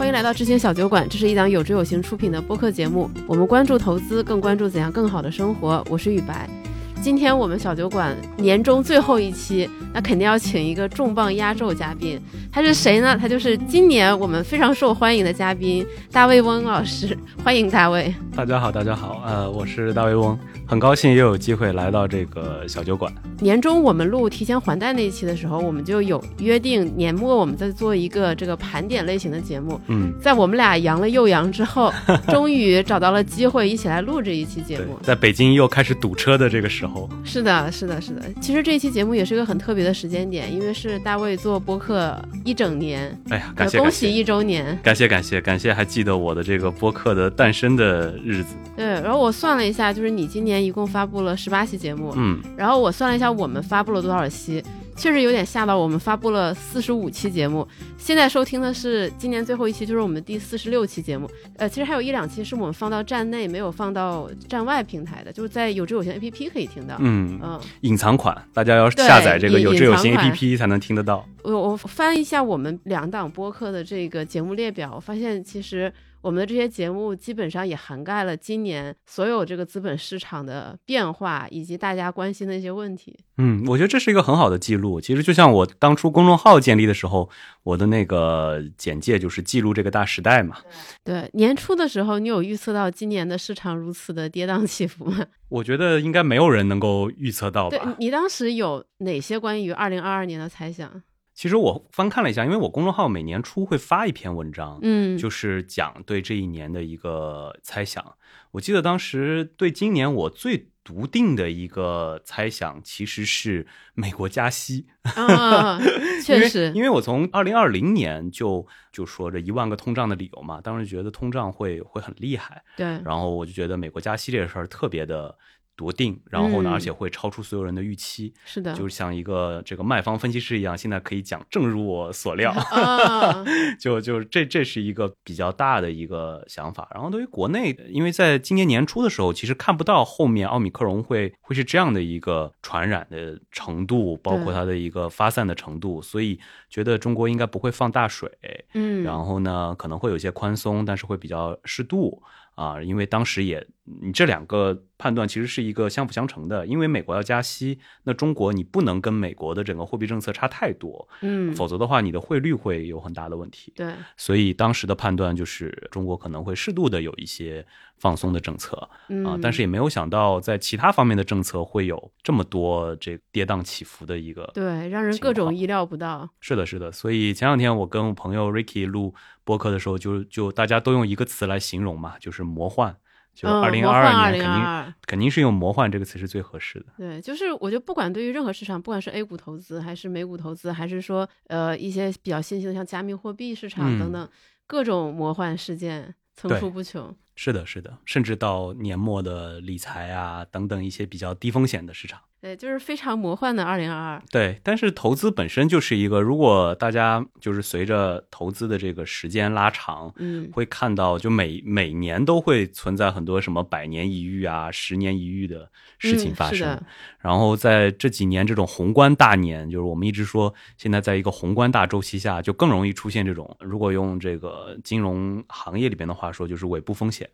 欢迎来到知行小酒馆，这是一档有知有行出品的播客节目。我们关注投资，更关注怎样更好的生活。我是雨白。今天我们小酒馆年终最后一期，那肯定要请一个重磅压轴嘉宾。他是谁呢？他就是今年我们非常受欢迎的嘉宾大卫翁老师。欢迎大卫。大家好，大家好，呃，我是大卫翁，很高兴又有机会来到这个小酒馆。年终我们录提前还贷那一期的时候，我们就有约定，年末我们再做一个这个盘点类型的节目。嗯，在我们俩阳了又阳之后，终于找到了机会一起来录这一期节目。在北京又开始堵车的这个时候，是的，是的，是的。其实这一期节目也是一个很特别的时间点，因为是大卫做播客一整年。哎呀，感谢恭喜一周年！感谢感谢感谢，还记得我的这个播客的诞生的日子。对，然后我算了一下，就是你今年一共发布了十八期节目。嗯，然后我算了一下，我们发布了多少期，确实有点吓到我们。发布了四十五期节目，现在收听的是今年最后一期，就是我们第四十六期节目。呃，其实还有一两期是我们放到站内，没有放到站外平台的，就是在有知有行 APP 可以听到。嗯嗯，隐藏款，大家要下载这个有知有行 APP 才能听得到。我我翻一下我们两档播客的这个节目列表，我发现其实。我们的这些节目基本上也涵盖了今年所有这个资本市场的变化，以及大家关心的一些问题。嗯，我觉得这是一个很好的记录。其实就像我当初公众号建立的时候，我的那个简介就是记录这个大时代嘛。对，年初的时候，你有预测到今年的市场如此的跌宕起伏吗？我觉得应该没有人能够预测到吧。对你当时有哪些关于二零二二年的猜想？其实我翻看了一下，因为我公众号每年初会发一篇文章，嗯，就是讲对这一年的一个猜想。我记得当时对今年我最笃定的一个猜想，其实是美国加息。啊，确实，因为我从二零二零年就就说这一万个通胀的理由嘛，当时觉得通胀会会很厉害，对，然后我就觉得美国加息这个事儿特别的。笃定，然后呢，而且会超出所有人的预期，是的，就是像一个这个卖方分析师一样，现在可以讲，正如我所料，就就这这是一个比较大的一个想法。然后对于国内，因为在今年年初的时候，其实看不到后面奥密克戎会会是这样的一个传染的程度，包括它的一个发散的程度，所以觉得中国应该不会放大水，嗯，然后呢，可能会有些宽松，但是会比较适度。啊，因为当时也，你这两个判断其实是一个相辅相成的。因为美国要加息，那中国你不能跟美国的整个货币政策差太多，嗯，否则的话你的汇率会有很大的问题。对，所以当时的判断就是中国可能会适度的有一些放松的政策啊，但是也没有想到在其他方面的政策会有这么多这跌宕起伏的一个，对，让人各种意料不到。是的，是的。所以前两天我跟我朋友 Ricky 录。播客的时候，就就大家都用一个词来形容嘛，就是魔幻。就二零二二年，肯定肯定是用“魔幻”这个词是最合适的。对，就是我觉得不管对于任何市场，不管是 A 股投资，还是美股投资，还是说呃一些比较新兴的像加密货币市场等等，各种魔幻事件层出不穷。是的，是的，甚至到年末的理财啊等等一些比较低风险的市场。对，就是非常魔幻的二零二二。对，但是投资本身就是一个，如果大家就是随着投资的这个时间拉长，嗯，会看到就每每年都会存在很多什么百年一遇啊、十年一遇的事情发生。然后在这几年这种宏观大年，就是我们一直说现在在一个宏观大周期下，就更容易出现这种，如果用这个金融行业里边的话说，就是尾部风险。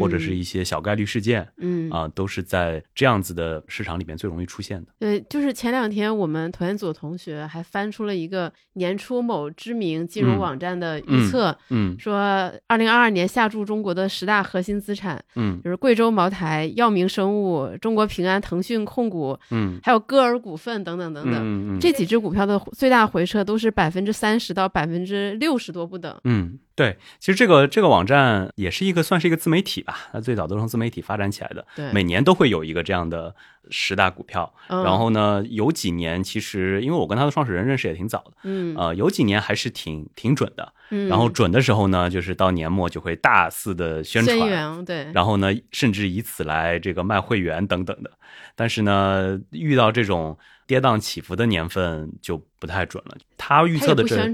或者是一些小概率事件，嗯。啊，都是在这样子的市场里面最容易出现的。对，就是前两天我们团组同学还翻出了一个年初某知名金融网站的预测，嗯，说二零二二年下注中国的十大核心资产，嗯，就是贵州茅台、药明生物、中国平安、腾讯控股，嗯，还有歌尔股份等等等等，这几只股票的最大回撤都是百分之三十到百分之六十多不等，嗯。对，其实这个这个网站也是一个算是一个自媒体吧，它最早都是从自媒体发展起来的，对，每年都会有一个这样的十大股票，然后呢，有几年其实因为我跟他的创始人认识也挺早的，嗯，呃，有几年还是挺挺准的，嗯，然后准的时候呢，就是到年末就会大肆的宣传，对，然后呢，甚至以此来这个卖会员等等的，但是呢，遇到这种跌宕起伏的年份就不太准了，他预测的这。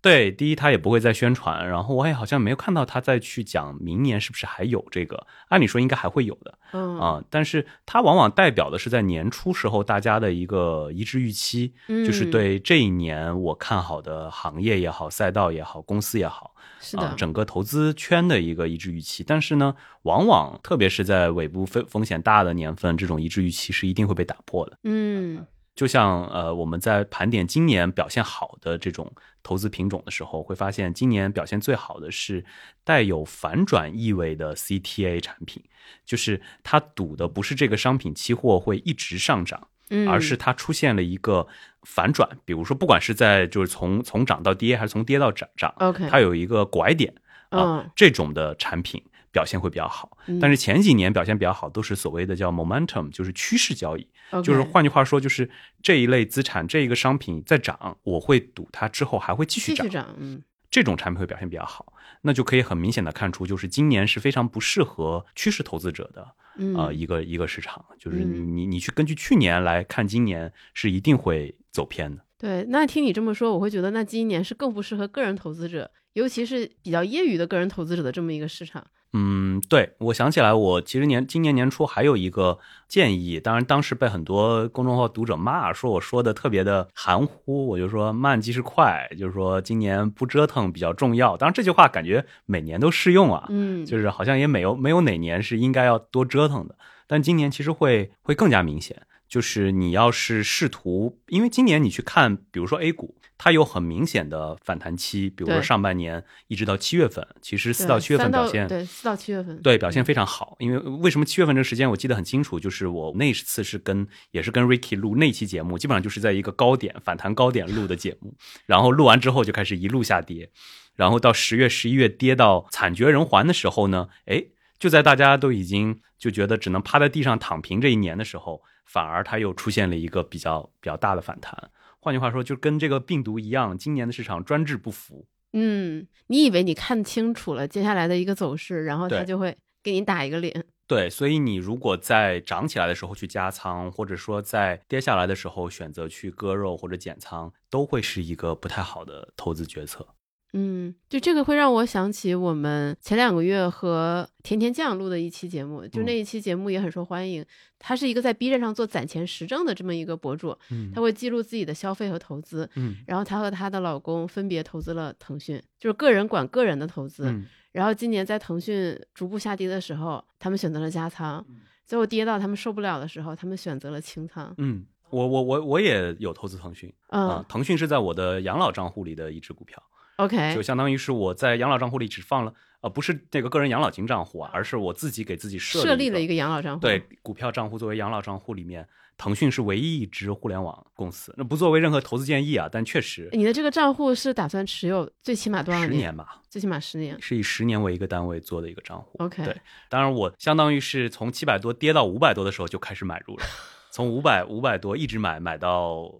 对，第一他也不会再宣传，然后我也好像没有看到他再去讲明年是不是还有这个，按理说应该还会有的，嗯啊，但是它往往代表的是在年初时候大家的一个一致预期，就是对这一年我看好的行业也好、赛道也好、公司也好，是的，整个投资圈的一个一致预期。但是呢，往往特别是在尾部风风险大的年份，这种一致预期是一定会被打破的。嗯。就像呃，我们在盘点今年表现好的这种投资品种的时候，会发现今年表现最好的是带有反转意味的 CTA 产品，就是它赌的不是这个商品期货会一直上涨，而是它出现了一个反转，比如说不管是在就是从从涨到跌，还是从跌到涨涨，OK，它有一个拐点啊，这种的产品。表现会比较好，但是前几年表现比较好都是所谓的叫 momentum，就是趋势交易，就是换句话说，就是这一类资产这一个商品在涨，我会赌它之后还会继续涨，嗯，这种产品会表现比较好，那就可以很明显的看出，就是今年是非常不适合趋势投资者的，呃，一个一个市场，就是你你你去根据去年来看，今年是一定会走偏的。对，那听你这么说，我会觉得那今年是更不适合个人投资者，尤其是比较业余的个人投资者的这么一个市场。嗯，对，我想起来，我其实年今年年初还有一个建议，当然当时被很多公众号读者骂，说我说的特别的含糊，我就说慢即是快，就是说今年不折腾比较重要。当然这句话感觉每年都适用啊，嗯，就是好像也没有没有哪年是应该要多折腾的，但今年其实会会更加明显。就是你要是试图，因为今年你去看，比如说 A 股，它有很明显的反弹期，比如说上半年一直到七月份，其实四到七月份表现对四到七月份对表现非常好。因为为什么七月份这个时间我记得很清楚，就是我那次是跟也是跟 Ricky 录那期节目，基本上就是在一个高点反弹高点录的节目，然后录完之后就开始一路下跌，然后到十月十一月跌到惨绝人寰的时候呢，哎，就在大家都已经就觉得只能趴在地上躺平这一年的时候。反而它又出现了一个比较比较大的反弹，换句话说，就跟这个病毒一样，今年的市场专制不服。嗯，你以为你看清楚了接下来的一个走势，然后它就会给你打一个脸。对，所以你如果在涨起来的时候去加仓，或者说在跌下来的时候选择去割肉或者减仓，都会是一个不太好的投资决策。嗯，就这个会让我想起我们前两个月和甜甜酱录的一期节目，就那一期节目也很受欢迎。他是一个在 B 站上做攒钱实证的这么一个博主，他会记录自己的消费和投资。嗯，然后他和他的老公分别投资了腾讯，就是个人管个人的投资。嗯然后今年在腾讯逐步下跌的时候，他们选择了加仓；最后跌到他们受不了的时候，他们选择了清仓。嗯，我我我我也有投资腾讯，嗯，腾讯是在我的养老账户里的一只股票。OK，就相当于是我在养老账户里只放了，呃，不是那个个人养老金账户啊，而是我自己给自己设立了一个养老账户。对，股票账户作为养老账户里面，腾讯是唯一一支互联网公司。那不作为任何投资建议啊，但确实，你的这个账户是打算持有最起码多少年？十年吧，最起码十年。是以十年为一个单位做的一个账户。OK，对，当然我相当于是从七百多跌到五百多的时候就开始买入了，从五百五百多一直买买到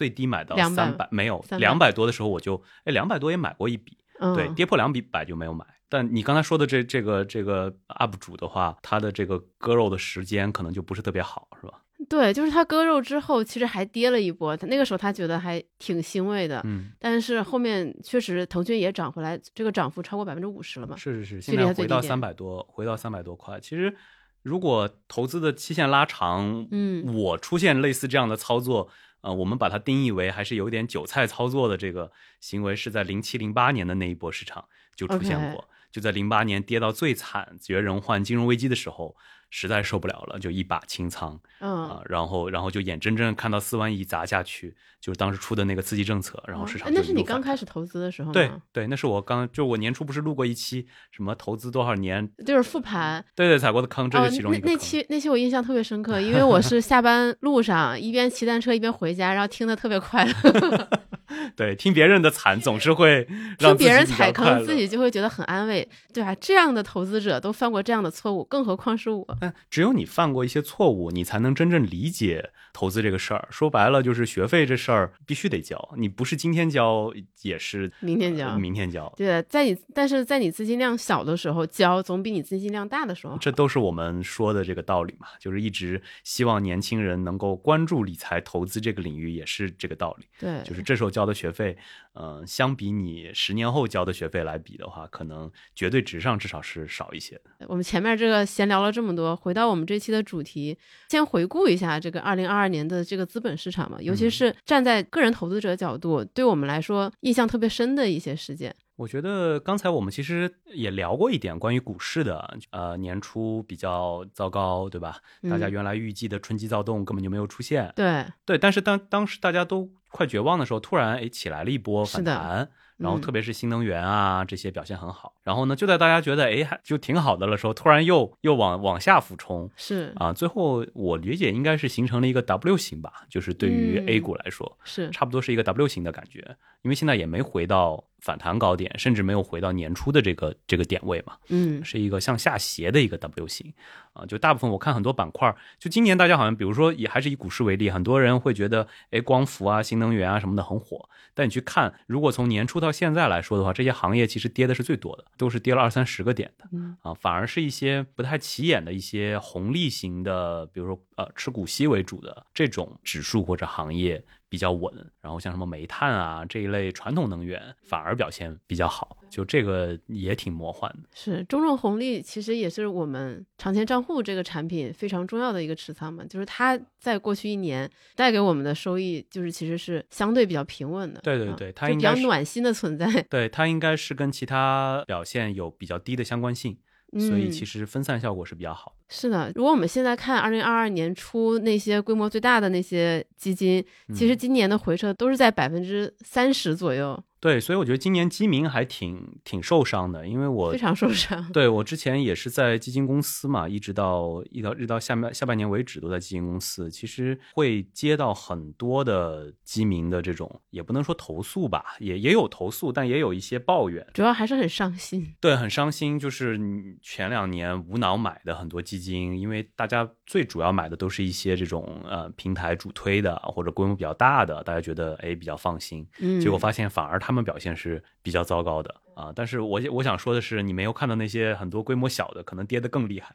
最低买到三百，没有两百多的时候我就哎两百多也买过一笔。对，跌破两笔百就没有买。但你刚才说的这这个这个 UP 主的话，他的这个割肉的时间可能就不是特别好，是吧？对，就是他割肉之后，其实还跌了一波。他那个时候他觉得还挺欣慰的，嗯。但是后面确实腾讯也涨回来，这个涨幅超过百分之五十了嘛？是是是，现在回到三百多，回到三百多块。其实如果投资的期限拉长，嗯，我出现类似这样的操作。呃，我们把它定义为还是有点韭菜操作的这个行为，是在零七零八年的那一波市场就出现过，就在零八年跌到最惨绝人寰金融危机的时候。实在受不了了，就一把清仓，嗯，然后然后就眼睁睁看到四万亿砸下去，就是当时出的那个刺激政策，然后市场那是你刚开始投资的时候吗？对对，那是我刚就我年初不是录过一期什么投资多少年，就是复盘，对对，踩过的坑，这是其中一个那期那期我印象特别深刻，因为我是下班路上一边骑单车一边回家，然后听的特别快乐。对，听别人的惨总是会听别人踩坑，自己就会觉得很安慰，对吧？这样的投资者都犯过这样的错误，更何况是我。但只有你犯过一些错误，你才能真正理解投资这个事儿。说白了，就是学费这事儿必须得交，你不是今天交也是明天交，明天交。对，在你但是在你资金量小的时候交，总比你资金量大的时候。这都是我们说的这个道理嘛，就是一直希望年轻人能够关注理财投资这个领域，也是这个道理。对，就是这时候交。交的学费，嗯，相比你十年后交的学费来比的话，可能绝对值上至少是少一些。我们前面这个闲聊了这么多，回到我们这期的主题，先回顾一下这个二零二二年的这个资本市场嘛，尤其是站在个人投资者角度，对我们来说印象特别深的一些事件。我觉得刚才我们其实也聊过一点关于股市的，呃，年初比较糟糕，对吧？大家原来预计的春季躁动根本就没有出现。对对，但是当当时大家都快绝望的时候，突然哎起来了一波反弹。然后特别是新能源啊这些表现很好，然后呢就在大家觉得哎还就挺好的了时候，突然又又往往下俯冲，是。啊，最后我理解应该是形成了一个 W 型吧，就是对于 A 股来说是。差不多是一个 W 型的感觉，因为现在也没回到反弹高点，甚至没有回到年初的这个这个点位嘛，嗯，是一个向下斜的一个 W 型啊，就大部分我看很多板块，就今年大家好像比如说也还是以股市为例，很多人会觉得哎光伏啊新能源啊什么的很火。但你去看，如果从年初到现在来说的话，这些行业其实跌的是最多的，都是跌了二三十个点的，啊，反而是一些不太起眼的一些红利型的，比如说呃吃股息为主的这种指数或者行业。比较稳，然后像什么煤炭啊这一类传统能源反而表现比较好，就这个也挺魔幻的。是中证红利其实也是我们长钱账户这个产品非常重要的一个持仓嘛，就是它在过去一年带给我们的收益就是其实是相对比较平稳的。对对对，它比较暖心的存在。对它应该是跟其他表现有比较低的相关性。所以其实分散效果是比较好的。是的，如果我们现在看二零二二年初那些规模最大的那些基金，其实今年的回撤都是在百分之三十左右。对，所以我觉得今年基民还挺挺受伤的，因为我非常受伤。对我之前也是在基金公司嘛，一直到一到日到下半下半年为止都在基金公司，其实会接到很多的基民的这种，也不能说投诉吧，也也有投诉，但也有一些抱怨，主要还是很伤心。对，很伤心，就是前两年无脑买的很多基金，因为大家最主要买的都是一些这种呃平台主推的或者规模比较大的，大家觉得哎比较放心，嗯，结果发现反而他。他们表现是比较糟糕的啊，但是我我想说的是，你没有看到那些很多规模小的，可能跌得更厉害。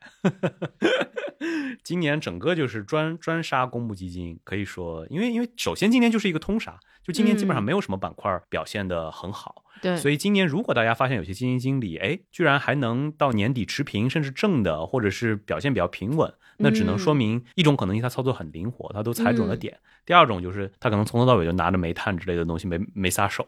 今年整个就是专专杀公募基金，可以说，因为因为首先今年就是一个通杀，就今年基本上没有什么板块表现的很好。对，所以今年如果大家发现有些基金经理，哎，居然还能到年底持平，甚至正的，或者是表现比较平稳，那只能说明一种可能性，他操作很灵活，他都踩准了点；第二种就是他可能从头到尾就拿着煤炭之类的东西没没撒手，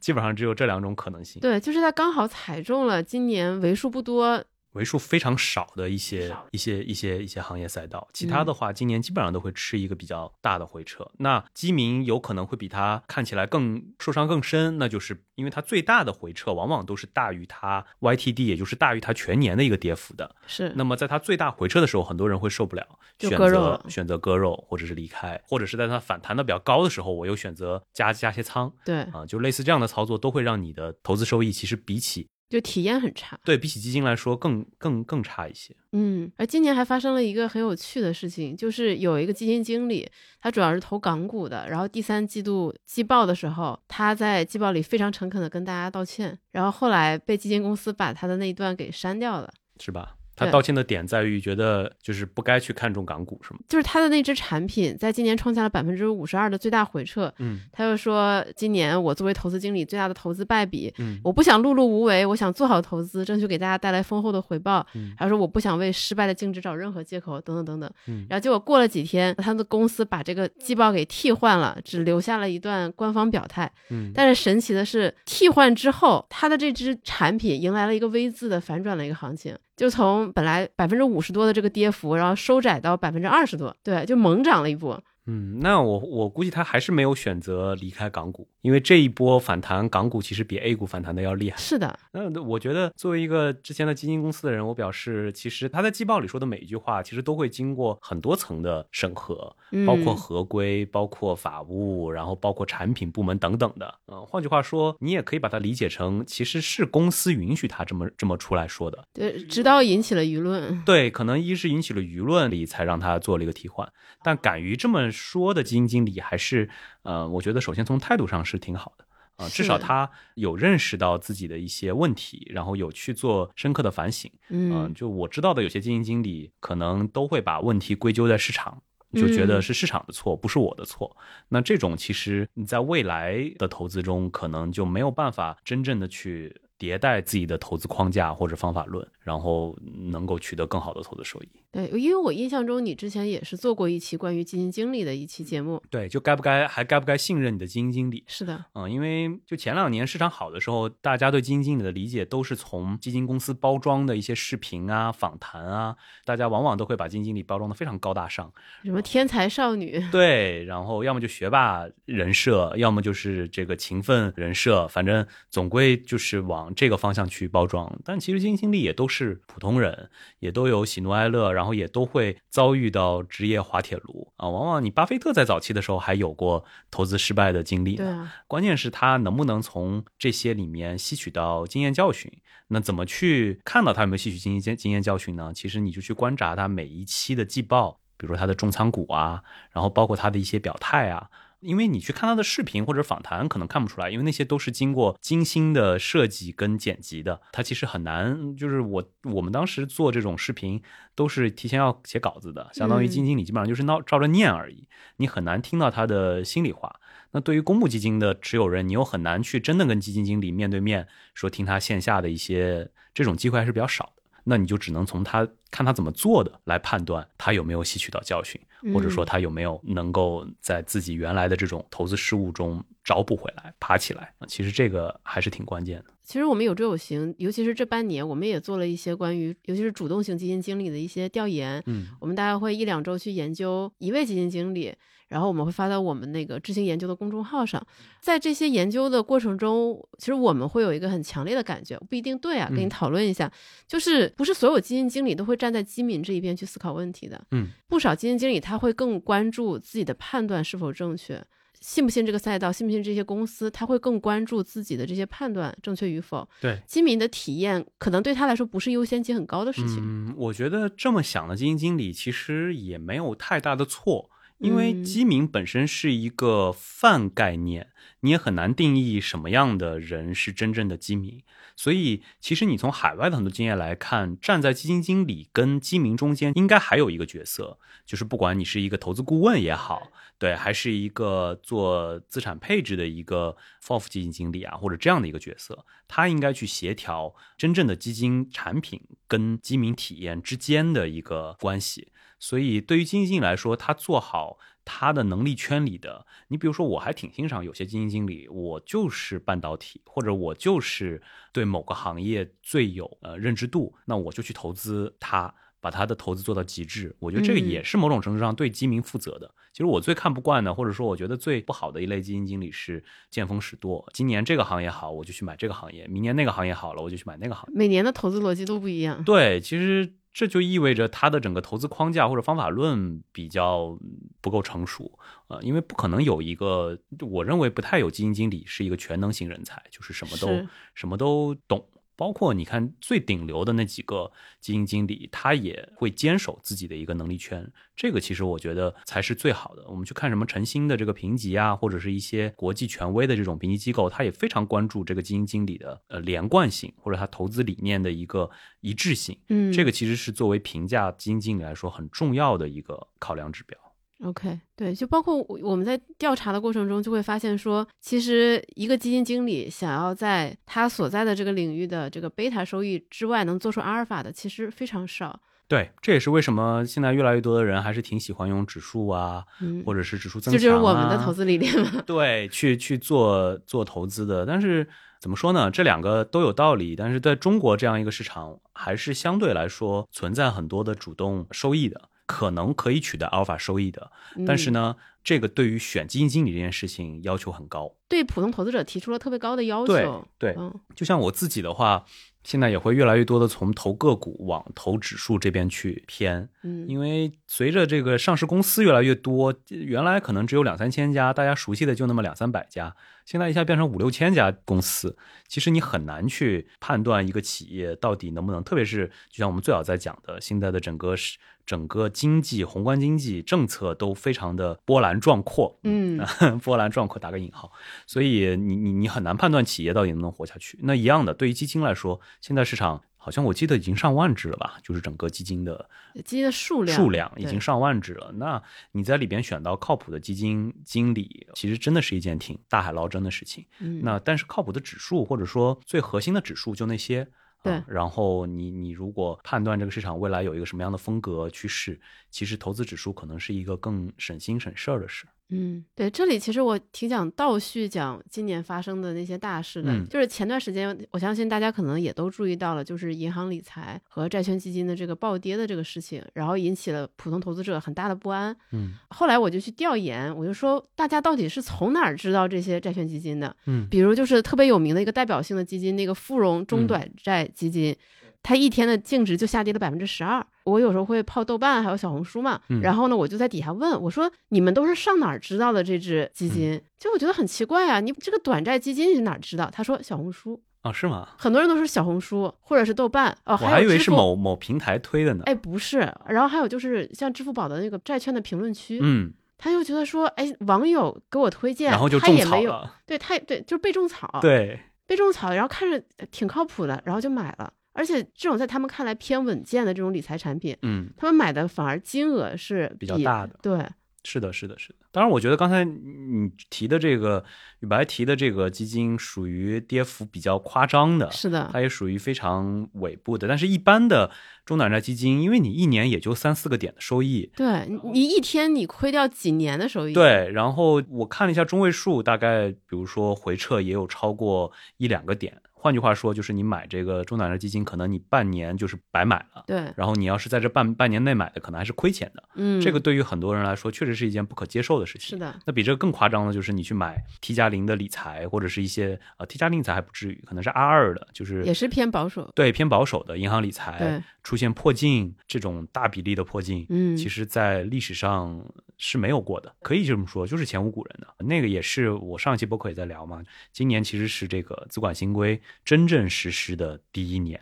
基本上只有这两种可能性。对，就是他刚好踩中了今年为数不多。为数非常少的一些一些一些一些行业赛道，其他的话，今年基本上都会吃一个比较大的回撤。那基民有可能会比它看起来更受伤更深，那就是因为它最大的回撤往往都是大于它 YTD，也就是大于它全年的一个跌幅的。是。那么在它最大回撤的时候，很多人会受不了，选择选择割肉，或者是离开，或者是在它反弹的比较高的时候，我又选择加加些仓。对啊，就类似这样的操作，都会让你的投资收益其实比起。就体验很差，对比起基金来说更更更差一些。嗯，而今年还发生了一个很有趣的事情，就是有一个基金经理，他主要是投港股的，然后第三季度季报的时候，他在季报里非常诚恳的跟大家道歉，然后后来被基金公司把他的那一段给删掉了，是吧？他道歉的点在于觉得就是不该去看重港股，是吗？就是他的那只产品在今年创下了百分之五十二的最大回撤。嗯，他又说今年我作为投资经理最大的投资败笔。嗯，我不想碌碌无为，我想做好投资，争取给大家带来丰厚的回报。嗯，还说我不想为失败的净值找任何借口，等等等等。嗯，然后结果过了几天，他的公司把这个季报给替换了，只留下了一段官方表态。嗯，但是神奇的是，替换之后，他的这只产品迎来了一个 V 字的反转的一个行情。就从本来百分之五十多的这个跌幅，然后收窄到百分之二十多，对，就猛涨了一波。嗯，那我我估计他还是没有选择离开港股，因为这一波反弹，港股其实比 A 股反弹的要厉害。是的，那我觉得作为一个之前的基金公司的人，我表示，其实他在季报里说的每一句话，其实都会经过很多层的审核，包括合规，包括法务，然后包括产品部门等等的。嗯，换句话说，你也可以把它理解成，其实是公司允许他这么这么出来说的。对，直到引起了舆论。对，可能一是引起了舆论里，才让他做了一个替换，但敢于这么。说的基金经理还是，呃，我觉得首先从态度上是挺好的啊，至少他有认识到自己的一些问题，然后有去做深刻的反省。嗯，就我知道的有些基金经理可能都会把问题归咎在市场，就觉得是市场的错，不是我的错。那这种其实你在未来的投资中，可能就没有办法真正的去。迭代自己的投资框架或者方法论，然后能够取得更好的投资收益。对，因为我印象中你之前也是做过一期关于基金经理的一期节目。对，就该不该还该不该信任你的基金经理？是的，嗯，因为就前两年市场好的时候，大家对基金经理的理解都是从基金公司包装的一些视频啊、访谈啊，大家往往都会把基金经理包装的非常高大上，什么天才少女，对，然后要么就学霸人设，要么就是这个勤奋人设，反正总归就是往这个方向去包装。但其实经理也都是普通人，也都有喜怒哀乐，然后也都会。遭遇到职业滑铁卢啊，往往你巴菲特在早期的时候还有过投资失败的经历。对啊，关键是他能不能从这些里面吸取到经验教训？那怎么去看到他有没有吸取经验经验教训呢？其实你就去观察他每一期的季报，比如说他的重仓股啊，然后包括他的一些表态啊。因为你去看他的视频或者访谈，可能看不出来，因为那些都是经过精心的设计跟剪辑的，他其实很难。就是我我们当时做这种视频，都是提前要写稿子的，相当于基金经理基本上就是闹照着念而已，你很难听到他的心里话。那对于公募基金的持有人，你又很难去真的跟基金经理面对面说听他线下的一些，这种机会还是比较少的。那你就只能从他看他怎么做的来判断他有没有吸取到教训，或者说他有没有能够在自己原来的这种投资失误中找补回来、爬起来。其实这个还是挺关键的。其实我们有追有行，尤其是这半年，我们也做了一些关于，尤其是主动型基金经理的一些调研。嗯，我们大概会一两周去研究一位基金经理。然后我们会发到我们那个知行研究的公众号上，在这些研究的过程中，其实我们会有一个很强烈的感觉，不一定对啊，跟你讨论一下，就是不是所有基金经理都会站在基民这一边去思考问题的，嗯，不少基金经理他会更关注自己的判断是否正确，信不信这个赛道，信不信这些公司，他会更关注自己的这些判断正确与否。对，基民的体验可能对他来说不是优先级很高的事情。嗯，我觉得这么想的基金经理其实也没有太大的错。因为基民本身是一个泛概念，你也很难定义什么样的人是真正的基民。所以，其实你从海外的很多经验来看，站在基金经理跟基民中间，应该还有一个角色，就是不管你是一个投资顾问也好，对，还是一个做资产配置的一个 FOF 基金经理啊，或者这样的一个角色，他应该去协调真正的基金产品跟基民体验之间的一个关系。所以，对于基金经理来说，他做好他的能力圈里的，你比如说，我还挺欣赏有些基金经理，我就是半导体，或者我就是对某个行业最有呃认知度，那我就去投资它，把他的投资做到极致。我觉得这个也是某种程度上对基民负责的。其实我最看不惯的，或者说我觉得最不好的一类基金经理是见风使舵。今年这个行业好，我就去买这个行业；明年那个行业好了，我就去买那个行业。每年的投资逻辑都不一样。对，其实。这就意味着他的整个投资框架或者方法论比较不够成熟，呃，因为不可能有一个，我认为不太有基金经理是一个全能型人才，就是什么都什么都懂。包括你看最顶流的那几个基金经理，他也会坚守自己的一个能力圈，这个其实我觉得才是最好的。我们去看什么晨星的这个评级啊，或者是一些国际权威的这种评级机构，他也非常关注这个基金经理的呃连贯性或者他投资理念的一个一致性。嗯，这个其实是作为评价基金经理来说很重要的一个考量指标。OK，对，就包括我们在调查的过程中，就会发现说，其实一个基金经理想要在他所在的这个领域的这个贝塔收益之外，能做出阿尔法的，其实非常少。对，这也是为什么现在越来越多的人还是挺喜欢用指数啊，嗯或者是指数增强，这就是我们的投资理念嘛。对，去去做做投资的，但是怎么说呢？这两个都有道理，但是在中国这样一个市场，还是相对来说存在很多的主动收益的。可能可以取得阿尔法收益的，但是呢，这个对于选基金经理这件事情要求很高，对普通投资者提出了特别高的要求。对，就像我自己的话，现在也会越来越多的从投个股往投指数这边去偏，嗯，因为随着这个上市公司越来越多，原来可能只有两三千家，大家熟悉的就那么两三百家。现在一下变成五六千家公司，其实你很难去判断一个企业到底能不能，特别是就像我们最早在讲的，现在的整个是整个经济宏观经济政策都非常的波澜壮阔，嗯，波澜壮阔打个引号，所以你你你很难判断企业到底能不能活下去。那一样的，对于基金来说，现在市场。好像我记得已经上万只了吧，就是整个基金的基金的数量数量已经上万只了。那你在里边选到靠谱的基金经理，其实真的是一件挺大海捞针的事情。嗯，那但是靠谱的指数或者说最核心的指数就那些。对，然后你你如果判断这个市场未来有一个什么样的风格趋势，其实投资指数可能是一个更省心省事儿的事。嗯，对，这里其实我挺想倒叙讲今年发生的那些大事的，就是前段时间，我相信大家可能也都注意到了，就是银行理财和债券基金的这个暴跌的这个事情，然后引起了普通投资者很大的不安。嗯，后来我就去调研，我就说大家到底是从哪儿知道这些债券基金的？嗯，比如就是特别有名的一个代表性的基金，那个富荣中短债基金。它一天的净值就下跌了百分之十二。我有时候会泡豆瓣，还有小红书嘛。然后呢，我就在底下问我说：“你们都是上哪儿知道的这只基金？”就我觉得很奇怪啊，你这个短债基金你是哪知道？他说小红书啊，是吗？很多人都是小红书或者是豆瓣哦。我还以为是某某平台推的呢。哎，不是。然后还有就是像支付宝的那个债券的评论区，嗯，他就觉得说，哎，网友给我推荐，然后就种草了。对他，对，就是被种草，对，被种草，然后看着挺靠谱的，然后就买了。而且这种在他们看来偏稳健的这种理财产品，嗯，他们买的反而金额是比较大的。对，是的，是的，是的。当然，我觉得刚才你提的这个宇白提的这个基金属于跌幅比较夸张的，是的，它也属于非常尾部的。但是，一般的中短债基金，因为你一年也就三四个点的收益，对你一天你亏掉几年的收益。对，然后我看了一下中位数，大概比如说回撤也有超过一两个点。换句话说，就是你买这个中短债基金，可能你半年就是白买了。对。然后你要是在这半半年内买的，可能还是亏钱的。嗯。这个对于很多人来说，确实是一件不可接受的事情。是的。那比这个更夸张的，就是你去买 T 加零的理财，或者是一些呃 T 加零理财还不至于，可能是 R 二的，就是也是偏保守。对，偏保守的银行理财。出现破净这种大比例的破净，嗯，其实在历史上是没有过的，可以这么说，就是前无古人的。那个也是我上一期播客也在聊嘛。今年其实是这个资管新规真正实施的第一年，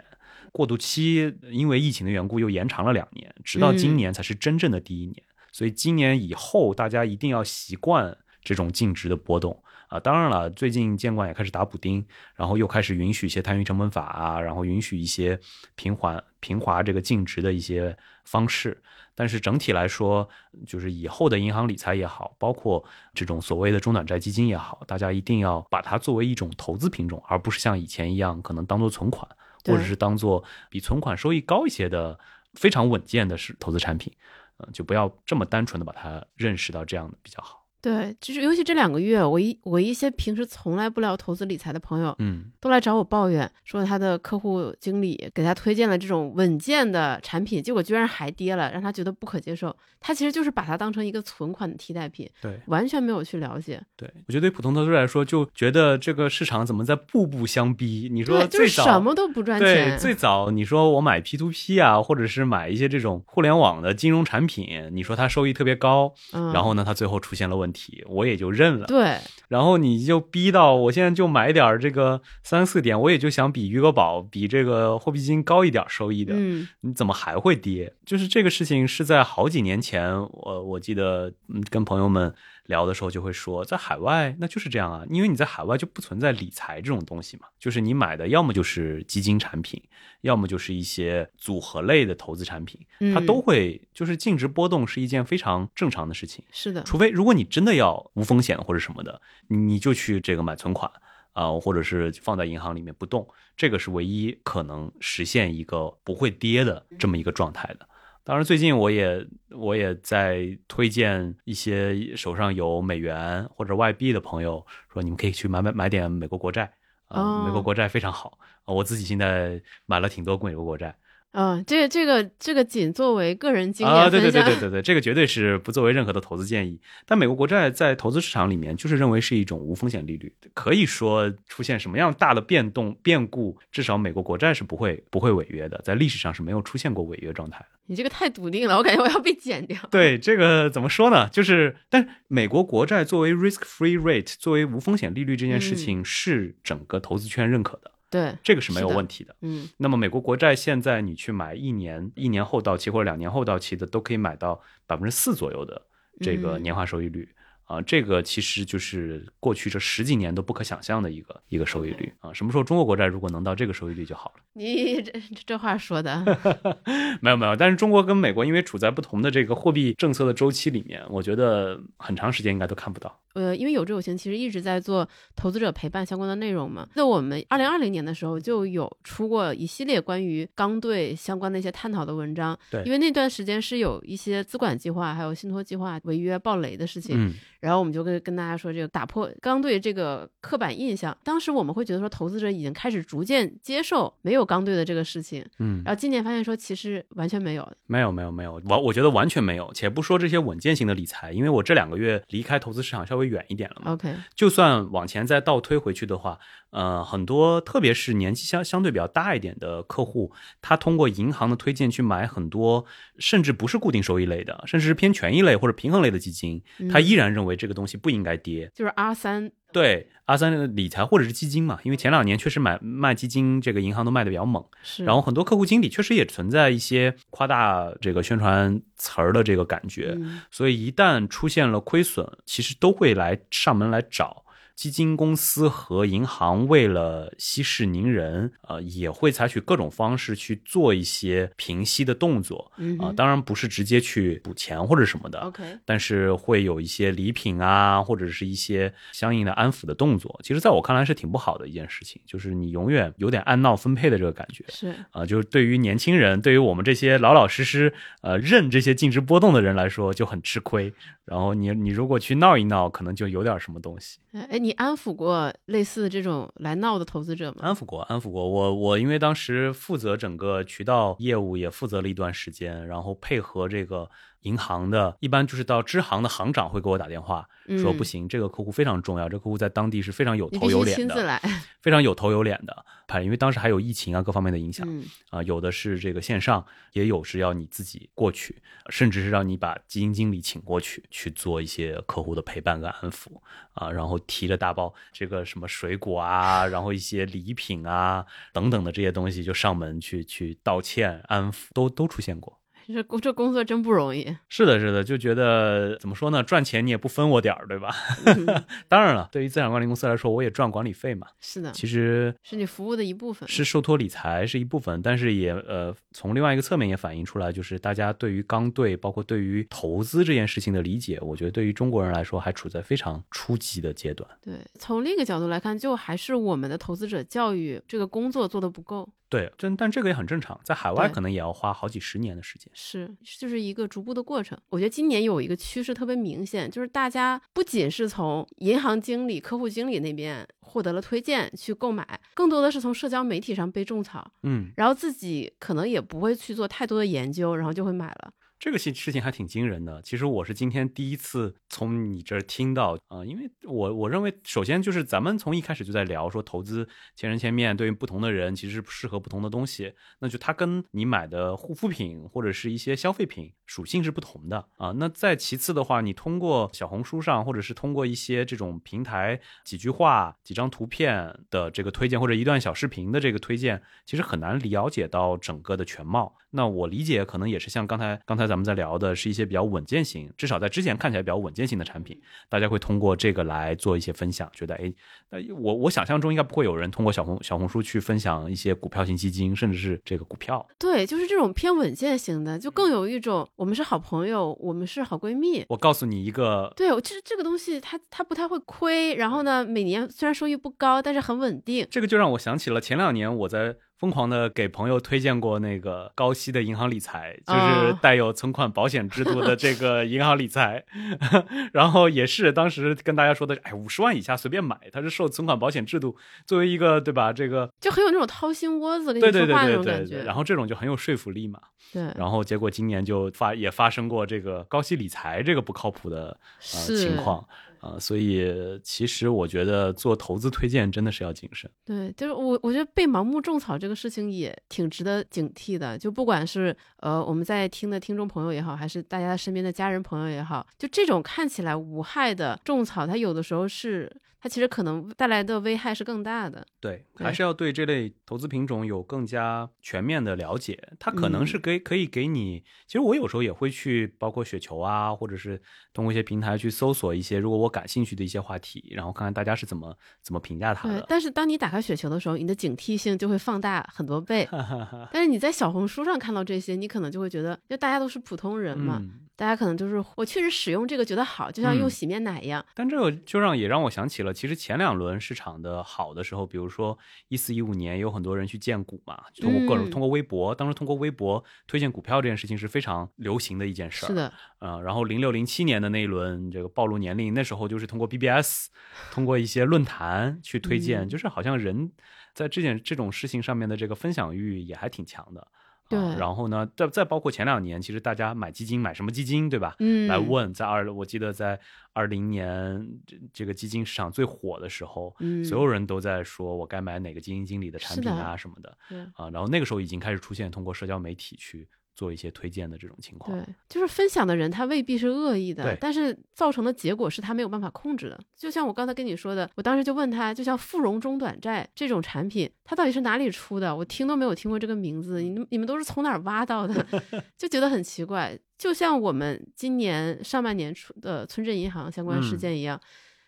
过渡期因为疫情的缘故又延长了两年，直到今年才是真正的第一年。所以今年以后大家一定要习惯这种净值的波动。啊，当然了，最近监管也开始打补丁，然后又开始允许一些摊余成本法啊，然后允许一些平缓平滑这个净值的一些方式。但是整体来说，就是以后的银行理财也好，包括这种所谓的中短债基金也好，大家一定要把它作为一种投资品种，而不是像以前一样可能当做存款，或者是当做比存款收益高一些的非常稳健的是投资产品。嗯，就不要这么单纯的把它认识到这样的比较好。对，就是尤其这两个月，我一我一些平时从来不聊投资理财的朋友，嗯，都来找我抱怨，说他的客户经理给他推荐了这种稳健的产品，结果居然还跌了，让他觉得不可接受。他其实就是把它当成一个存款的替代品，对，完全没有去了解。对，我觉得对普通投资者来说，就觉得这个市场怎么在步步相逼？你说最早什么都不赚钱，对，最早你说我买 P to P 啊，或者是买一些这种互联网的金融产品，你说它收益特别高，嗯，然后呢，它最后出现了问题，我也就认了。对，然后你就逼到我现在就买点这个三四点，我也就想比余额宝、比这个货币基金高一点收益的，嗯，你怎么还会跌？就是这个事情是在好几年前，我我记得跟朋友们聊的时候就会说，在海外那就是这样啊，因为你在海外就不存在理财这种东西嘛，就是你买的要么就是基金产品，要么就是一些组合类的投资产品，它都会就是净值波动是一件非常正常的事情。是的，除非如果你真的要无风险或者什么的，你就去这个买存款啊，或者是放在银行里面不动，这个是唯一可能实现一个不会跌的这么一个状态的。当然，最近我也我也在推荐一些手上有美元或者外币的朋友，说你们可以去买买买点美国国债啊，美国国债非常好啊，我自己现在买了挺多美国国债。嗯，这个这个这个仅作为个人经验啊，对对对对对对，这个绝对是不作为任何的投资建议。但美国国债在投资市场里面就是认为是一种无风险利率，可以说出现什么样大的变动变故，至少美国国债是不会不会违约的，在历史上是没有出现过违约状态的。你这个太笃定了，我感觉我要被剪掉。对这个怎么说呢？就是，但美国国债作为 risk-free rate，作为无风险利率这件事情是整个投资圈认可的。对，这个是没有问题的。嗯，那么美国国债现在你去买一年、一年后到期或者两年后到期的，都可以买到百分之四左右的这个年化收益率啊，这个其实就是过去这十几年都不可想象的一个一个收益率啊。什么时候中国国债如果能到这个收益率就好了？你这这话说的 没有没有，但是中国跟美国因为处在不同的这个货币政策的周期里面，我觉得很长时间应该都看不到。呃，因为有志有行其实一直在做投资者陪伴相关的内容嘛。那我们二零二零年的时候就有出过一系列关于刚兑相关的一些探讨的文章。对，因为那段时间是有一些资管计划还有信托计划违约暴雷的事情。嗯。然后我们就跟跟大家说，这个打破刚兑这个刻板印象。当时我们会觉得说，投资者已经开始逐渐接受没有刚兑的这个事情。嗯。然后今年发现说，其实完全没有。没有没有没有，完我觉得完全没有。且不说这些稳健型的理财，因为我这两个月离开投资市场稍微远一点了嘛。OK。就算往前再倒推回去的话，呃，很多特别是年纪相相对比较大一点的客户，他通过银行的推荐去买很多，甚至不是固定收益类的，甚至是偏权益类或者平衡类的基金，他依然认为这个东西不应该。跌就是 R 三对阿三的理财或者是基金嘛，因为前两年确实买卖基金，这个银行都卖的比较猛，是。然后很多客户经理确实也存在一些夸大这个宣传词儿的这个感觉，所以一旦出现了亏损，其实都会来上门来找。基金公司和银行为了息事宁人，呃，也会采取各种方式去做一些平息的动作，啊，当然不是直接去补钱或者什么的，OK，但是会有一些礼品啊，或者是一些相应的安抚的动作。其实，在我看来是挺不好的一件事情，就是你永远有点按闹分配的这个感觉，是啊，就是对于年轻人，对于我们这些老老实实呃认这些净值波动的人来说就很吃亏。然后你你如果去闹一闹，可能就有点什么东西。哎，你安抚过类似这种来闹的投资者吗？安抚过，安抚过。我我因为当时负责整个渠道业务，也负责了一段时间，然后配合这个。银行的一般就是到支行的行长会给我打电话，说不行，这个客户非常重要，这客户在当地是非常有头有脸的，非常有头有脸的。因为当时还有疫情啊各方面的影响啊，有的是这个线上，也有是要你自己过去，甚至是让你把基金经理请过去去做一些客户的陪伴跟安抚啊，然后提着大包这个什么水果啊，然后一些礼品啊等等的这些东西就上门去去道歉安抚，都都出现过。这工这工作真不容易。是的，是的，就觉得怎么说呢？赚钱你也不分我点儿，对吧？当然了，对于资产管理公司来说，我也赚管理费嘛。是的，其实是你服务的一部分，是受托理财是一部分，但是也呃，从另外一个侧面也反映出来，就是大家对于刚兑，包括对于投资这件事情的理解，我觉得对于中国人来说还处在非常初级的阶段。对，从另一个角度来看，就还是我们的投资者教育这个工作做的不够。对，真但这个也很正常，在海外可能也要花好几十年的时间。是，就是一个逐步的过程。我觉得今年有一个趋势特别明显，就是大家不仅是从银行经理、客户经理那边获得了推荐去购买，更多的是从社交媒体上被种草，嗯，然后自己可能也不会去做太多的研究，然后就会买了。这个事事情还挺惊人的。其实我是今天第一次从你这儿听到啊，因为我我认为，首先就是咱们从一开始就在聊说投资千人千面，对于不同的人其实适合不同的东西，那就它跟你买的护肤品或者是一些消费品属性是不同的啊。那再其次的话，你通过小红书上或者是通过一些这种平台几句话、几张图片的这个推荐，或者一段小视频的这个推荐，其实很难了解到整个的全貌。那我理解可能也是像刚才刚才咱们在聊的，是一些比较稳健型，至少在之前看起来比较稳健型的产品，大家会通过这个来做一些分享，觉得哎，那我我想象中应该不会有人通过小红小红书去分享一些股票型基金，甚至是这个股票。对，就是这种偏稳健型的，就更有一种我们是好朋友，我们是好闺蜜。我告诉你一个，对，其实这个东西它它不太会亏，然后呢，每年虽然收益不高，但是很稳定。这个就让我想起了前两年我在。疯狂的给朋友推荐过那个高息的银行理财，就是带有存款保险制度的这个银行理财，然后也是当时跟大家说的，哎，五十万以下随便买，它是受存款保险制度作为一个对吧？这个就很有那种掏心窝子跟你说话那种感觉，然后这种就很有说服力嘛。对，然后结果今年就发也发生过这个高息理财这个不靠谱的呃情况。啊，所以其实我觉得做投资推荐真的是要谨慎。对，就是我我觉得被盲目种草这个事情也挺值得警惕的。就不管是呃我们在听的听众朋友也好，还是大家身边的家人朋友也好，就这种看起来无害的种草，它有的时候是。它其实可能带来的危害是更大的。对，还是要对这类投资品种有更加全面的了解。它可能是给可以给你，其实我有时候也会去，包括雪球啊，或者是通过一些平台去搜索一些如果我感兴趣的一些话题，然后看看大家是怎么怎么评价它的。但是当你打开雪球的时候，你的警惕性就会放大很多倍。但是你在小红书上看到这些，你可能就会觉得，因为大家都是普通人嘛。大家可能就是我确实使用这个觉得好，就像用洗面奶一样。但这个就让也让我想起了，其实前两轮市场的好的时候，比如说一四一五年，有很多人去荐股嘛，通过各种通过微博，当时通过微博推荐股票这件事情是非常流行的一件事儿。是的，呃，然后零六零七年的那一轮这个暴露年龄，那时候就是通过 BBS，通过一些论坛去推荐，就是好像人在这件这种事情上面的这个分享欲也还挺强的。对，然后呢，再再包括前两年，其实大家买基金买什么基金，对吧？嗯，来问，在二，我记得在二零年这这个基金市场最火的时候，嗯，所有人都在说我该买哪个基金经理的产品啊什么的，对啊，然后那个时候已经开始出现通过社交媒体去。做一些推荐的这种情况，对，就是分享的人他未必是恶意的，但是造成的结果是他没有办法控制的。就像我刚才跟你说的，我当时就问他，就像富荣中短债这种产品，它到底是哪里出的？我听都没有听过这个名字，你你们都是从哪儿挖到的？就觉得很奇怪。就像我们今年上半年出的村镇银行相关事件一样，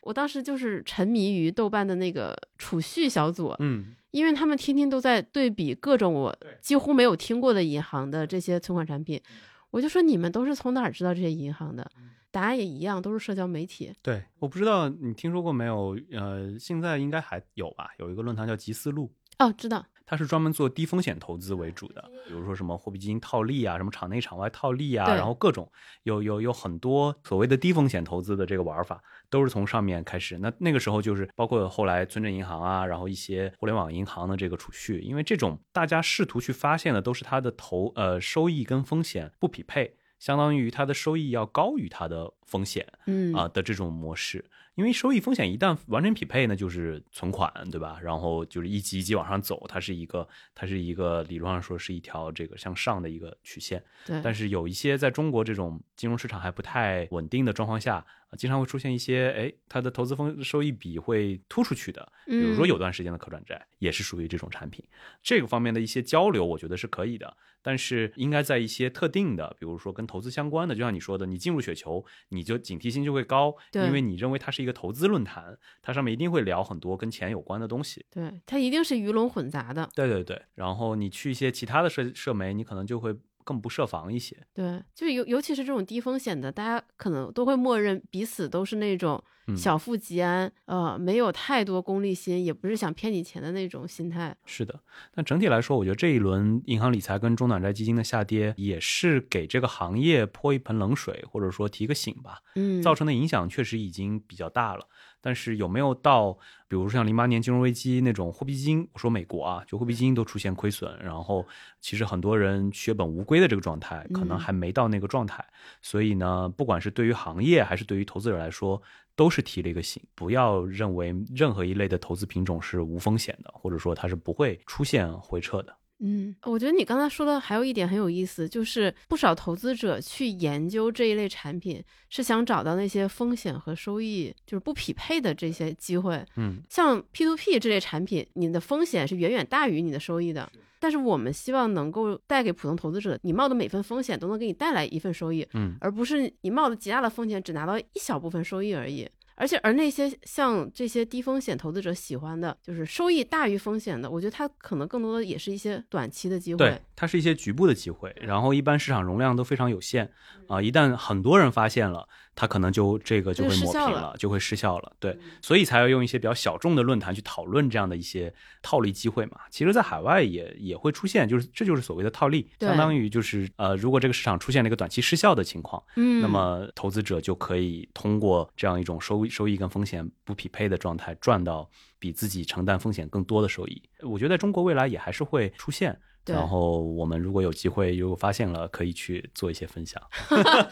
我当时就是沉迷于豆瓣的那个储蓄小组，嗯。因为他们天天都在对比各种我几乎没有听过的银行的这些存款产品，我就说你们都是从哪儿知道这些银行的？答案也一样，都是社交媒体。对，我不知道你听说过没有？呃，现在应该还有吧？有一个论坛叫“集思路”。哦，知道。它是专门做低风险投资为主的，比如说什么货币基金套利啊，什么场内场外套利啊，然后各种有有有很多所谓的低风险投资的这个玩法，都是从上面开始。那那个时候就是包括后来村镇银行啊，然后一些互联网银行的这个储蓄，因为这种大家试图去发现的都是它的投呃收益跟风险不匹配，相当于它的收益要高于它的风险，嗯啊的这种模式。因为收益风险一旦完全匹配，呢就是存款，对吧？然后就是一级一级往上走，它是一个，它是一个理论上说是一条这个向上的一个曲线。对。但是有一些在中国这种金融市场还不太稳定的状况下，经常会出现一些，哎，它的投资风收益比会突出去的。比如说有段时间的可转债也是属于这种产品。这个方面的一些交流，我觉得是可以的。但是应该在一些特定的，比如说跟投资相关的，就像你说的，你进入雪球，你就警惕性就会高，因为你认为它是一个投资论坛，它上面一定会聊很多跟钱有关的东西。对，它一定是鱼龙混杂的。对对对，然后你去一些其他的社社媒，你可能就会。更不设防一些，对，就尤尤其是这种低风险的，大家可能都会默认彼此都是那种小富即安，呃，没有太多功利心，也不是想骗你钱的那种心态。是的，但整体来说，我觉得这一轮银行理财跟中短债基金的下跌，也是给这个行业泼一盆冷水，或者说提个醒吧。嗯，造成的影响确实已经比较大了。但是有没有到，比如像零八年金融危机那种货币基金，我说美国啊，就货币基金都出现亏损，然后其实很多人血本无归的这个状态，可能还没到那个状态。所以呢，不管是对于行业还是对于投资者来说，都是提了一个醒，不要认为任何一类的投资品种是无风险的，或者说它是不会出现回撤的。嗯，我觉得你刚才说的还有一点很有意思，就是不少投资者去研究这一类产品，是想找到那些风险和收益就是不匹配的这些机会。嗯，像 P to P 这类产品，你的风险是远远大于你的收益的。但是我们希望能够带给普通投资者，你冒的每份风险都能给你带来一份收益，嗯，而不是你冒的极大的风险只拿到一小部分收益而已。而且，而那些像这些低风险投资者喜欢的，就是收益大于风险的，我觉得它可能更多的也是一些短期的机会。对，它是一些局部的机会，然后一般市场容量都非常有限啊，一旦很多人发现了。它可能就这个就会抹平了，就会失效了。对，所以才要用一些比较小众的论坛去讨论这样的一些套利机会嘛。其实，在海外也也会出现，就是这就是所谓的套利，相当于就是呃，如果这个市场出现了一个短期失效的情况，嗯，那么投资者就可以通过这样一种收收益跟风险不匹配的状态，赚到比自己承担风险更多的收益。我觉得在中国未来也还是会出现。然后我们如果有机会，如果发现了，可以去做一些分享，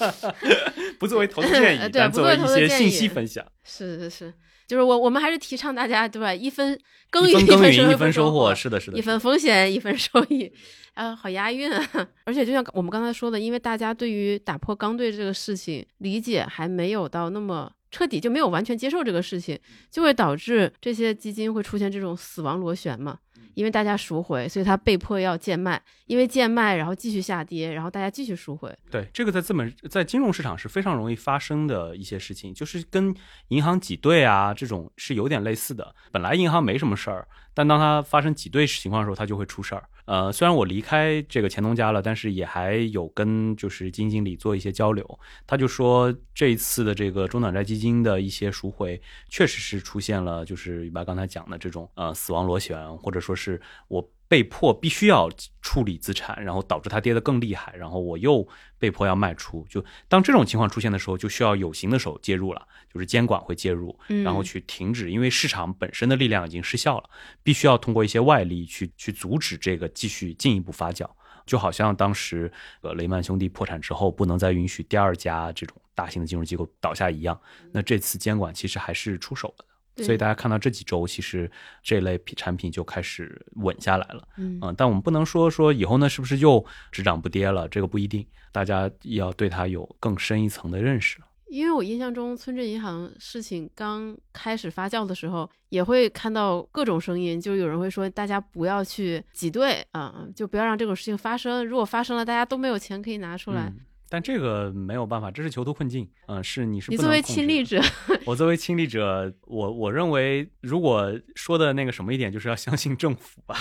不作为投资建议，但作为一些信息分享。是是是，就是我我们还是提倡大家对吧？一分耕耘一分收获，是的，是的。一分风险一分收益，啊，好押韵啊！而且就像我们刚才说的，因为大家对于打破刚兑这个事情理解还没有到那么。彻底就没有完全接受这个事情，就会导致这些基金会出现这种死亡螺旋嘛。因为大家赎回，所以他被迫要贱卖，因为贱卖，然后继续下跌，然后大家继续赎回。对，这个在资本在金融市场是非常容易发生的一些事情，就是跟银行挤兑啊这种是有点类似的。本来银行没什么事儿，但当他发生挤兑情况的时候，他就会出事儿。呃，虽然我离开这个钱东家了，但是也还有跟就是基金经理做一些交流。他就说，这一次的这个中短债基金的一些赎回，确实是出现了，就是把刚才讲的这种呃死亡螺旋，或者说是我。被迫必须要处理资产，然后导致它跌得更厉害，然后我又被迫要卖出。就当这种情况出现的时候，就需要有形的手介入了，就是监管会介入，然后去停止，因为市场本身的力量已经失效了，必须要通过一些外力去去阻止这个继续进一步发酵。就好像当时呃雷曼兄弟破产之后，不能再允许第二家这种大型的金融机构倒下一样，那这次监管其实还是出手了。所以大家看到这几周，其实这类产品就开始稳下来了。嗯，但我们不能说说以后呢是不是又只涨不跌了，这个不一定。大家要对它有更深一层的认识。因为我印象中村镇银行事情刚开始发酵的时候，也会看到各种声音，就有人会说大家不要去挤兑啊，就不要让这种事情发生。如果发生了，大家都没有钱可以拿出来。但这个没有办法，这是囚徒困境。嗯，是你是你作为亲历者，我作为亲历者，我我认为，如果说的那个什么一点，就是要相信政府吧。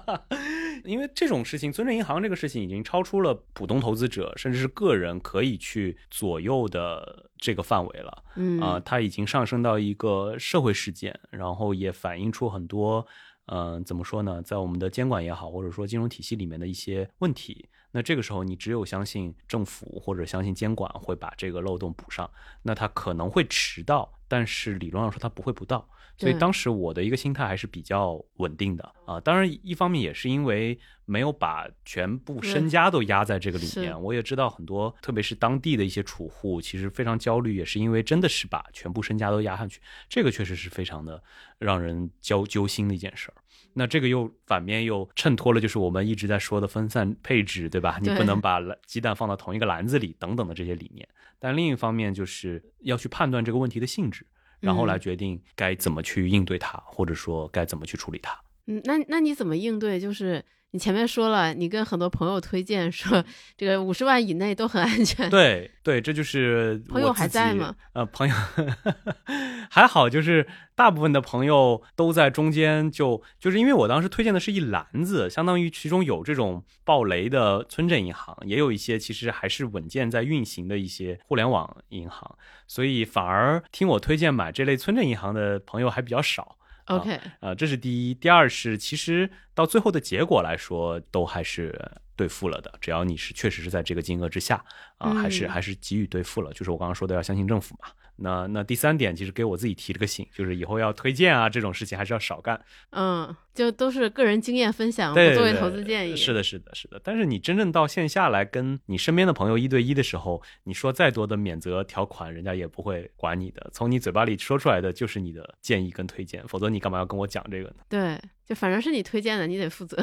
因为这种事情，村镇银行这个事情已经超出了普通投资者甚至是个人可以去左右的这个范围了。嗯啊，它已经上升到一个社会事件，然后也反映出很多，嗯，怎么说呢，在我们的监管也好，或者说金融体系里面的一些问题。那这个时候，你只有相信政府或者相信监管会把这个漏洞补上。那它可能会迟到，但是理论上说它不会不到。所以当时我的一个心态还是比较稳定的啊。当然，一方面也是因为没有把全部身家都压在这个里面。我也知道很多，特别是当地的一些储户，其实非常焦虑，也是因为真的是把全部身家都压上去。这个确实是非常的让人焦揪心的一件事儿。那这个又反面又衬托了，就是我们一直在说的分散配置，对吧？你不能把鸡蛋放到同一个篮子里，等等的这些理念。但另一方面，就是要去判断这个问题的性质，然后来决定该怎么去应对它，或者说该怎么去处理它。嗯，那那你怎么应对？就是。你前面说了，你跟很多朋友推荐说，这个五十万以内都很安全。对对，这就是朋友还在吗？呃，朋友 还好，就是大部分的朋友都在中间，就就是因为我当时推荐的是一篮子，相当于其中有这种暴雷的村镇银行，也有一些其实还是稳健在运行的一些互联网银行，所以反而听我推荐买这类村镇银行的朋友还比较少。OK，呃，这是第一，第二是其实到最后的结果来说，都还是兑付了的。只要你是确实是在这个金额之下，啊，还是还是给予兑付了。就是我刚刚说的，要相信政府嘛。那那第三点，其实给我自己提了个醒，就是以后要推荐啊这种事情还是要少干。嗯，就都是个人经验分享，不作为投资建议。是的，是的，是的。但是你真正到线下来跟你身边的朋友一对一的时候，你说再多的免责条款，人家也不会管你的。从你嘴巴里说出来的就是你的建议跟推荐，否则你干嘛要跟我讲这个呢？对。就反正是你推荐的，你得负责。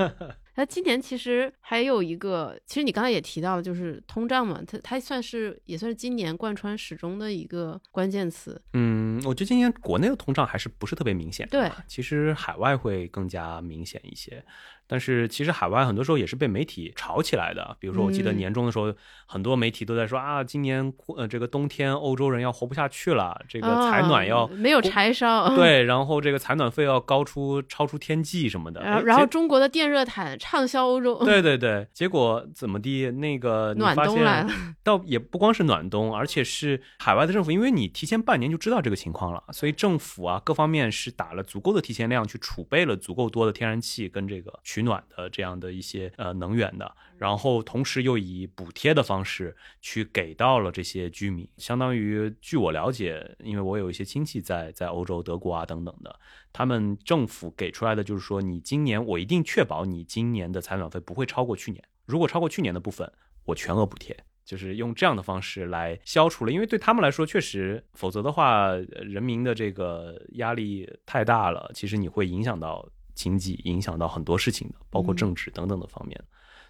那今年其实还有一个，其实你刚才也提到了，就是通胀嘛，它它算是也算是今年贯穿始终的一个关键词。嗯，我觉得今年国内的通胀还是不是特别明显。对，其实海外会更加明显一些。但是其实海外很多时候也是被媒体炒起来的，比如说我记得年终的时候，很多媒体都在说啊，今年呃这个冬天欧洲人要活不下去了，这个采暖要没有柴烧，对，然后这个采暖费要高出超出天际什么的。然后中国的电热毯畅销欧洲，对 对对，结果怎么地那个暖冬来了，倒也不光是暖冬，而且是海外的政府，因为你提前半年就知道这个情况了，所以政府啊各方面是打了足够的提前量去储备了足够多的天然气跟这个。取暖的这样的一些呃能源的，然后同时又以补贴的方式去给到了这些居民，相当于据我了解，因为我有一些亲戚在在欧洲、德国啊等等的，他们政府给出来的就是说，你今年我一定确保你今年的采暖费不会超过去年，如果超过去年的部分，我全额补贴，就是用这样的方式来消除了，因为对他们来说确实，否则的话，人民的这个压力太大了，其实你会影响到。经济影响到很多事情的，包括政治等等的方面，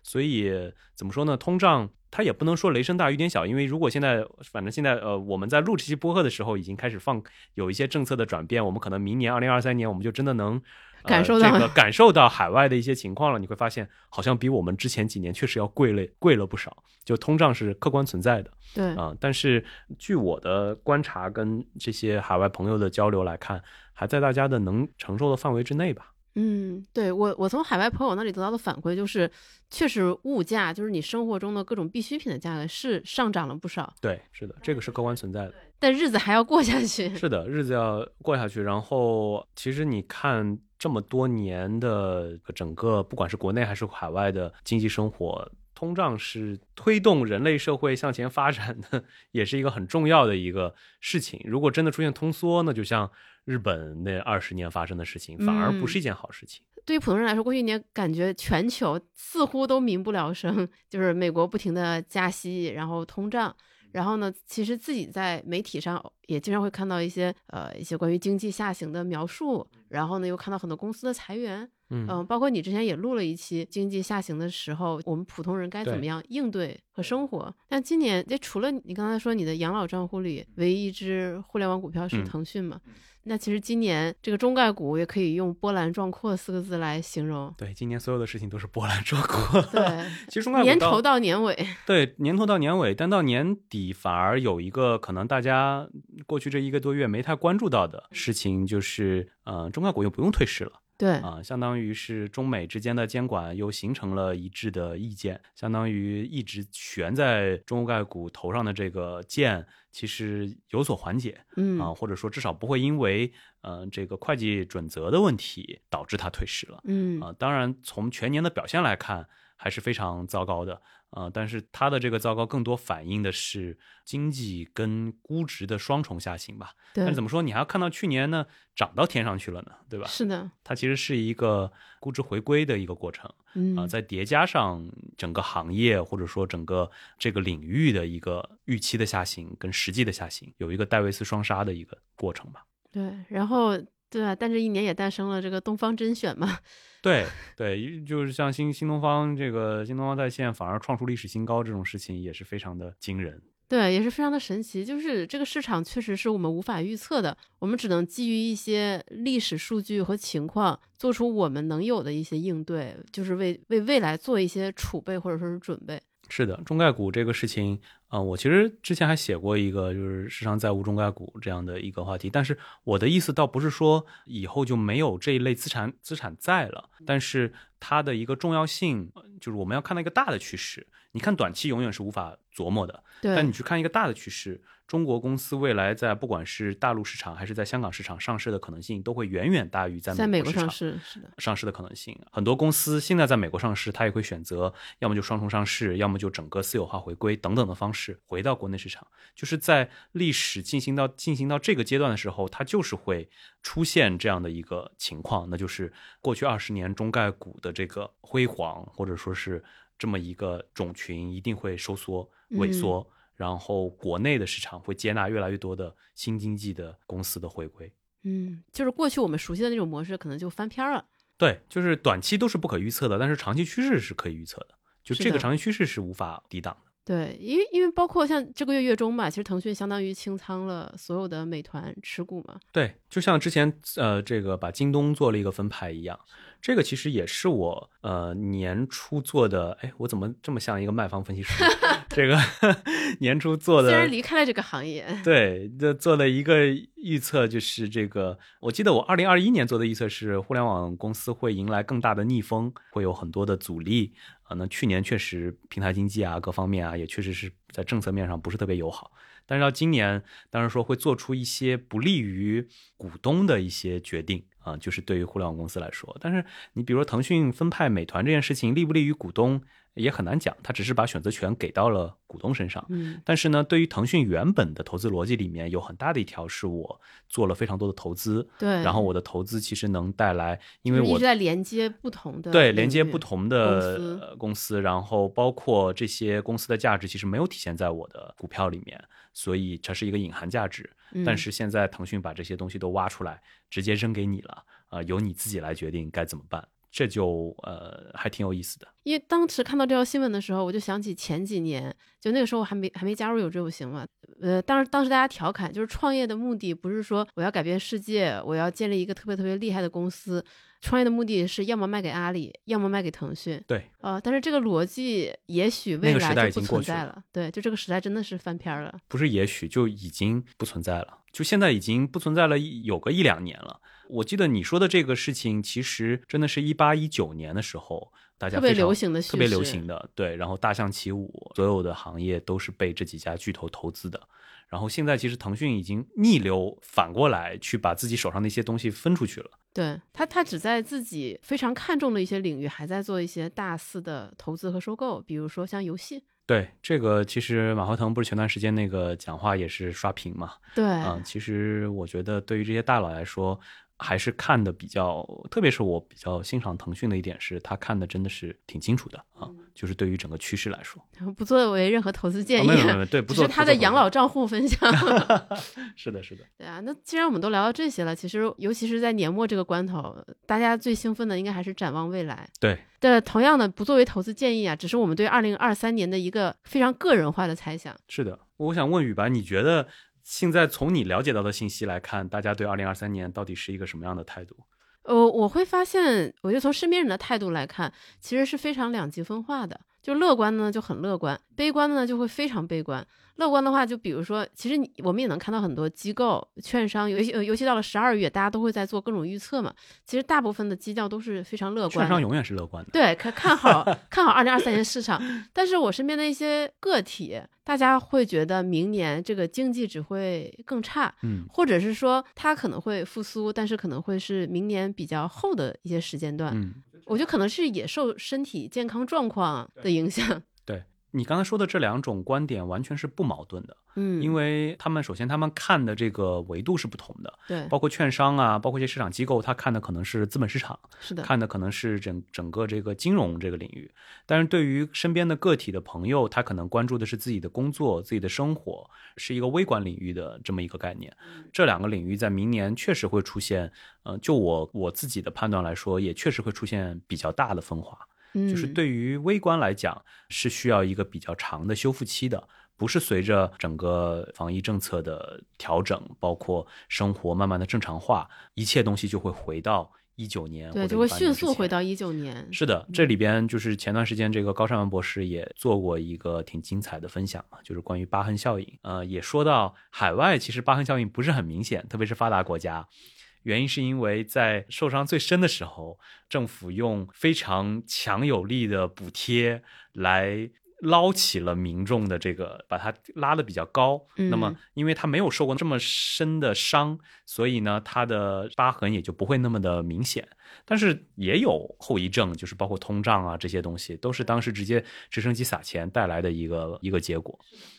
所以怎么说呢？通胀它也不能说雷声大雨点小，因为如果现在反正现在呃我们在录这期播客的时候已经开始放有一些政策的转变，我们可能明年二零二三年我们就真的能。感受到这个感受到海外的一些情况了，你会发现好像比我们之前几年确实要贵了贵了不少，就通胀是客观存在的。对啊，但是据我的观察跟这些海外朋友的交流来看，还在大家的能承受的范围之内吧。嗯，对我我从海外朋友那里得到的反馈就是，确实物价就是你生活中的各种必需品的价格是上涨了不少。对，是的，这个是客观存在的。但日子还要过下去。是的，日子要过下去。然后其实你看这么多年的整个，不管是国内还是海外的经济生活，通胀是推动人类社会向前发展的，也是一个很重要的一个事情。如果真的出现通缩，那就像。日本那二十年发生的事情，反而不是一件好事情。对于普通人来说，过去一年感觉全球似乎都民不聊生，就是美国不停的加息，然后通胀，然后呢，其实自己在媒体上也经常会看到一些呃一些关于经济下行的描述，然后呢，又看到很多公司的裁员，嗯，包括你之前也录了一期经济下行的时候，我们普通人该怎么样应对和生活。但今年，这除了你刚才说你的养老账户里唯一一只互联网股票是腾讯嘛？那其实今年这个中概股也可以用波澜壮阔四个字来形容。对，今年所有的事情都是波澜壮阔。对，其实中概股年头到年尾，对，年头到年尾，但到年底反而有一个可能大家过去这一个多月没太关注到的事情，就是呃，中概股又不用退市了。对啊，相当于是中美之间的监管又形成了一致的意见，相当于一直悬在中概股头上的这个剑，其实有所缓解，嗯啊，或者说至少不会因为嗯这个会计准则的问题导致它退市了，嗯啊，当然从全年的表现来看。还是非常糟糕的，呃，但是它的这个糟糕更多反映的是经济跟估值的双重下行吧。但是怎么说，你还要看到去年呢涨到天上去了呢，对吧？是的，它其实是一个估值回归的一个过程，嗯啊，再叠加上整个行业或者说整个这个领域的一个预期的下行跟实际的下行，有一个戴维斯双杀的一个过程吧。对，然后对啊，但这一年也诞生了这个东方甄选嘛。对对，就是像新新东方这个新东方在线反而创出历史新高这种事情也是非常的惊人，对，也是非常的神奇。就是这个市场确实是我们无法预测的，我们只能基于一些历史数据和情况，做出我们能有的一些应对，就是为为未来做一些储备或者说是准备。是的，中概股这个事情，啊，我其实之前还写过一个，就是市场在无中概股这样的一个话题。但是我的意思倒不是说以后就没有这一类资产资产在了，但是它的一个重要性，就是我们要看到一个大的趋势。你看短期永远是无法琢磨的，但你去看一个大的趋势。中国公司未来在不管是大陆市场还是在香港市场上市的可能性，都会远远大于在美国上市。是的，上市的可能性，很多公司现在在美国上市，它也会选择要么就双重上市，要么就整个私有化回归等等的方式回到国内市场。就是在历史进行到进行到这个阶段的时候，它就是会出现这样的一个情况，那就是过去二十年中概股的这个辉煌，或者说是这么一个种群一定会收缩萎缩。然后国内的市场会接纳越来越多的新经济的公司的回归，嗯，就是过去我们熟悉的那种模式可能就翻篇了。对，就是短期都是不可预测的，但是长期趋势是可以预测的，就这个长期趋势是无法抵挡的。对，因为因为包括像这个月月中吧，其实腾讯相当于清仓了所有的美团持股嘛。对，就像之前呃这个把京东做了一个分派一样。这个其实也是我呃年初做的，哎，我怎么这么像一个卖方分析师？这个 年初做的，虽然离开了这个行业，对，这做了一个预测，就是这个，我记得我二零二一年做的预测是，互联网公司会迎来更大的逆风，会有很多的阻力啊。那去年确实平台经济啊，各方面啊，也确实是在政策面上不是特别友好。但是到今年，当然说会做出一些不利于股东的一些决定啊，就是对于互联网公司来说。但是你比如说腾讯分派美团这件事情，利不利于股东？也很难讲，他只是把选择权给到了股东身上。嗯，但是呢，对于腾讯原本的投资逻辑里面，有很大的一条是我做了非常多的投资。对，然后我的投资其实能带来，因为我一直在连接不同的对连接不同的公司，然后包括这些公司的价值其实没有体现在我的股票里面，所以它是一个隐含价值。但是现在腾讯把这些东西都挖出来，直接扔给你了。啊，由你自己来决定该怎么办。这就呃还挺有意思的。因为当时看到这条新闻的时候，我就想起前几年，就那个时候我还没还没加入有志有行嘛，呃，当时当时大家调侃，就是创业的目的不是说我要改变世界，我要建立一个特别特别厉害的公司。创业的目的是要么卖给阿里，要么卖给腾讯。对，呃，但是这个逻辑也许未来就不存在了。对，就这个时代真的是翻篇了。不是，也许就已经不存在了。就现在已经不存在了，有个一两年了。我记得你说的这个事情，其实真的是一八一九年的时候，大家特别流行的，特别流行的。对，然后大象起舞，所有的行业都是被这几家巨头投资的。然后现在其实腾讯已经逆流反过来去把自己手上的一些东西分出去了。对他，他只在自己非常看重的一些领域还在做一些大肆的投资和收购，比如说像游戏。对这个，其实马化腾不是前段时间那个讲话也是刷屏嘛？对，嗯，其实我觉得对于这些大佬来说。还是看的比较，特别是我比较欣赏腾讯的一点是，他看的真的是挺清楚的啊，就是对于整个趋势来说，不作为任何投资建议，没有没有，对，不是他的养老账户分享。是的，是的。对啊，那既然我们都聊到这些了，其实尤其是在年末这个关头，大家最兴奋的应该还是展望未来。对，对，同样的不作为投资建议啊，只是我们对二零二三年的一个非常个人化的猜想。是的，我想问雨白，你觉得？现在从你了解到的信息来看，大家对二零二三年到底是一个什么样的态度？呃，我会发现，我就从身边人的态度来看，其实是非常两极分化的。就乐观的呢就很乐观，悲观的呢就会非常悲观。乐观的话，就比如说，其实你我们也能看到很多机构、券商，尤其尤其到了十二月，大家都会在做各种预测嘛。其实大部分的基调都是非常乐观。券商永远是乐观的。对，看看好看好二零二三年市场。但是我身边的一些个体，大家会觉得明年这个经济只会更差，嗯，或者是说它可能会复苏，但是可能会是明年比较后的一些时间段。嗯，我觉得可能是也受身体健康状况的影响。你刚才说的这两种观点完全是不矛盾的，嗯，因为他们首先他们看的这个维度是不同的，对，包括券商啊，包括一些市场机构，他看的可能是资本市场，是的，看的可能是整整个这个金融这个领域，但是对于身边的个体的朋友，他可能关注的是自己的工作、自己的生活，是一个微观领域的这么一个概念。这两个领域在明年确实会出现，呃，就我我自己的判断来说，也确实会出现比较大的分化。就是对于微观来讲，是需要一个比较长的修复期的，不是随着整个防疫政策的调整，包括生活慢慢的正常化，一切东西就会回到一九年，对，就会迅速回到一九年。是的，这里边就是前段时间这个高山文博士也做过一个挺精彩的分享嘛，就是关于疤痕效应，呃，也说到海外其实疤痕效应不是很明显，特别是发达国家。原因是因为在受伤最深的时候，政府用非常强有力的补贴来捞起了民众的这个，把它拉的比较高。那么，因为他没有受过这么深的伤，所以呢，他的疤痕也就不会那么的明显。但是也有后遗症，就是包括通胀啊这些东西，都是当时直接直升机撒钱带来的一个一个结果。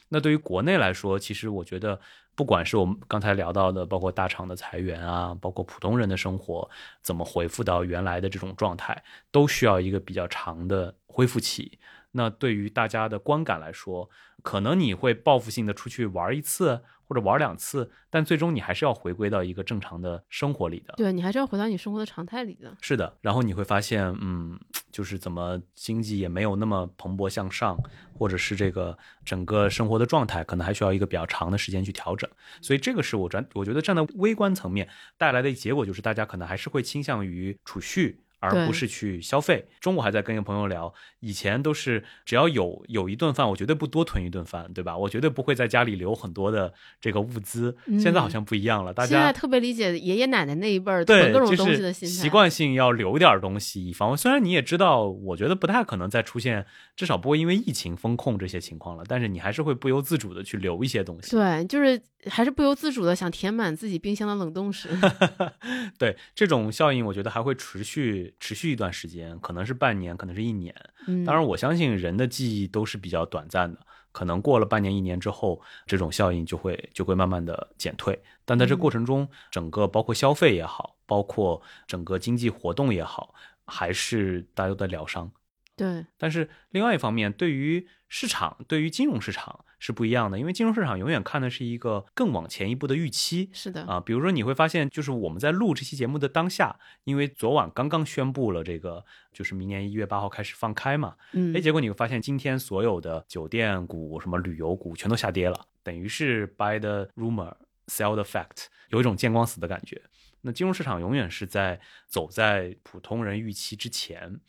那对于国内来说，其实我觉得。不管是我们刚才聊到的，包括大厂的裁员啊，包括普通人的生活怎么恢复到原来的这种状态，都需要一个比较长的恢复期。那对于大家的观感来说，可能你会报复性的出去玩一次。或者玩两次，但最终你还是要回归到一个正常的生活里的。对你还是要回到你生活的常态里的。是的，然后你会发现，嗯，就是怎么经济也没有那么蓬勃向上，或者是这个整个生活的状态，可能还需要一个比较长的时间去调整。所以这个是我站，我觉得站在微观层面带来的结果，就是大家可能还是会倾向于储蓄。而不是去消费。中午还在跟一个朋友聊，以前都是只要有有一顿饭，我绝对不多囤一顿饭，对吧？我绝对不会在家里留很多的这个物资。现在好像不一样了，大家现在特别理解爷爷奶奶那一辈儿囤各种东西的心态，习惯性要留点东西以防。虽然你也知道，我觉得不太可能再出现，至少不会因为疫情风控这些情况了，但是你还是会不由自主的去留一些东西。对，就是还是不由自主的想填满自己冰箱的冷冻室。对，这种效应我觉得还会持续。持续一段时间，可能是半年，可能是一年。当然，我相信人的记忆都是比较短暂的，可能过了半年、一年之后，这种效应就会就会慢慢的减退。但在这过程中，整个包括消费也好，包括整个经济活动也好，还是大家都在疗伤。对，但是另外一方面，对于市场，对于金融市场是不一样的，因为金融市场永远看的是一个更往前一步的预期。是的啊，比如说你会发现，就是我们在录这期节目的当下，因为昨晚刚刚宣布了这个，就是明年一月八号开始放开嘛，嗯，哎，结果你会发现今天所有的酒店股、什么旅游股全都下跌了，等于是 buy the rumor, sell the fact，有一种见光死的感觉。那金融市场永远是在走在普通人预期之前。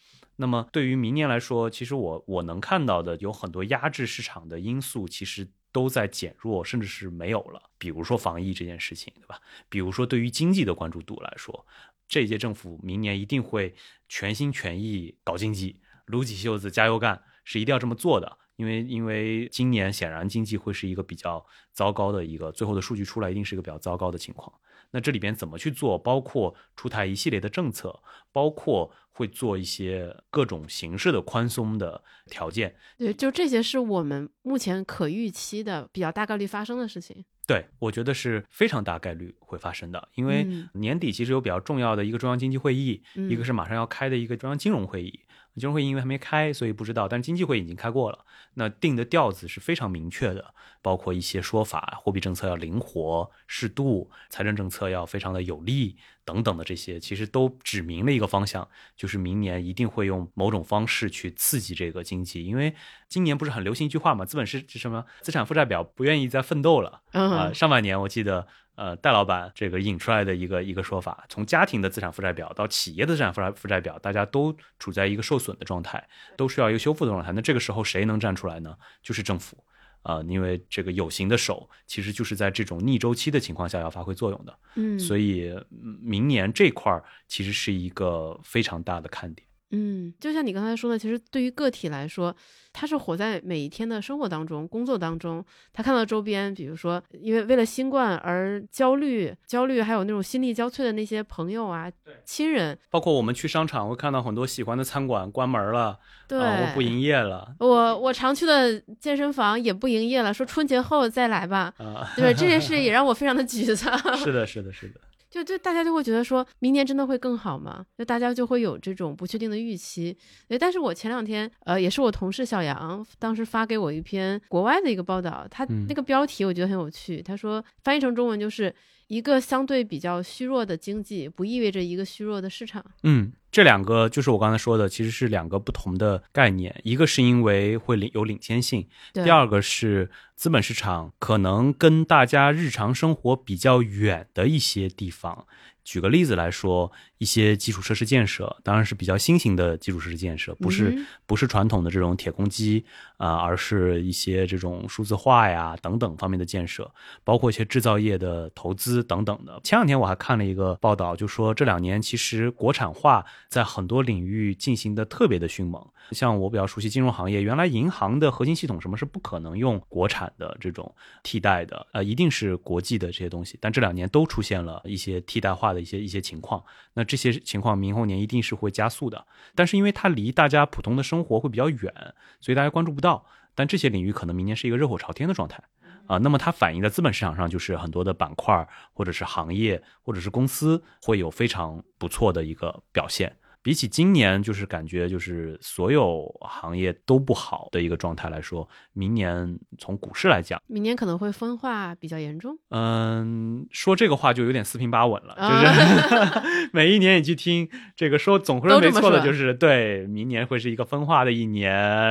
那么对于明年来说，其实我我能看到的有很多压制市场的因素，其实都在减弱，甚至是没有了。比如说防疫这件事情，对吧？比如说对于经济的关注度来说，这届政府明年一定会全心全意搞经济，撸起袖子加油干，是一定要这么做的。因为因为今年显然经济会是一个比较糟糕的一个，最后的数据出来一定是一个比较糟糕的情况。那这里边怎么去做？包括出台一系列的政策，包括会做一些各种形式的宽松的条件。对，就这些是我们目前可预期的比较大概率发生的事情。对，我觉得是非常大概率会发生的，因为年底其实有比较重要的一个中央经济会议，一个是马上要开的一个中央金融会议。金融会因为还没开，所以不知道。但是经济会已经开过了，那定的调子是非常明确的，包括一些说法，货币政策要灵活适度，财政政策要非常的有力等等的这些，其实都指明了一个方向，就是明年一定会用某种方式去刺激这个经济。因为今年不是很流行一句话嘛，资本是什么？资产负债表不愿意再奋斗了啊。上半年我记得。呃，戴老板这个引出来的一个一个说法，从家庭的资产负债表到企业的资产负债负债表，大家都处在一个受损的状态，都需要一个修复的状态。那这个时候谁能站出来呢？就是政府啊，因为这个有形的手其实就是在这种逆周期的情况下要发挥作用的。嗯，所以明年这块儿其实是一个非常大的看点。嗯，就像你刚才说的，其实对于个体来说。他是活在每一天的生活当中、工作当中，他看到周边，比如说因为为了新冠而焦虑、焦虑，还有那种心力交瘁的那些朋友啊、亲人，包括我们去商场会看到很多喜欢的餐馆关门了，对，不营业了。我我常去的健身房也不营业了，说春节后再来吧。啊，对，这件事 也让我非常的沮丧。是的，是的，是的。就就大家就会觉得说明年真的会更好吗？就大家就会有这种不确定的预期。诶，但是我前两天呃，也是我同事小杨当时发给我一篇国外的一个报道，他那个标题我觉得很有趣。他说翻译成中文就是一个相对比较虚弱的经济，不意味着一个虚弱的市场。嗯。这两个就是我刚才说的，其实是两个不同的概念。一个是因为会领有领先性，第二个是资本市场可能跟大家日常生活比较远的一些地方。举个例子来说，一些基础设施建设，当然是比较新型的基础设施建设，不是不是传统的这种铁公鸡啊，而是一些这种数字化呀等等方面的建设，包括一些制造业的投资等等的。前两天我还看了一个报道，就说这两年其实国产化在很多领域进行的特别的迅猛。像我比较熟悉金融行业，原来银行的核心系统什么是不可能用国产的这种替代的，呃，一定是国际的这些东西。但这两年都出现了一些替代化的。一些一些情况，那这些情况明后年一定是会加速的，但是因为它离大家普通的生活会比较远，所以大家关注不到。但这些领域可能明年是一个热火朝天的状态啊。那么它反映在资本市场上，就是很多的板块或者是行业或者是公司会有非常不错的一个表现。比起今年，就是感觉就是所有行业都不好的一个状态来说，明年从股市来讲，明年可能会分化比较严重。嗯，说这个话就有点四平八稳了，就是 每一年你去听这个说，总会没错的，就是对，明年会是一个分化的一年，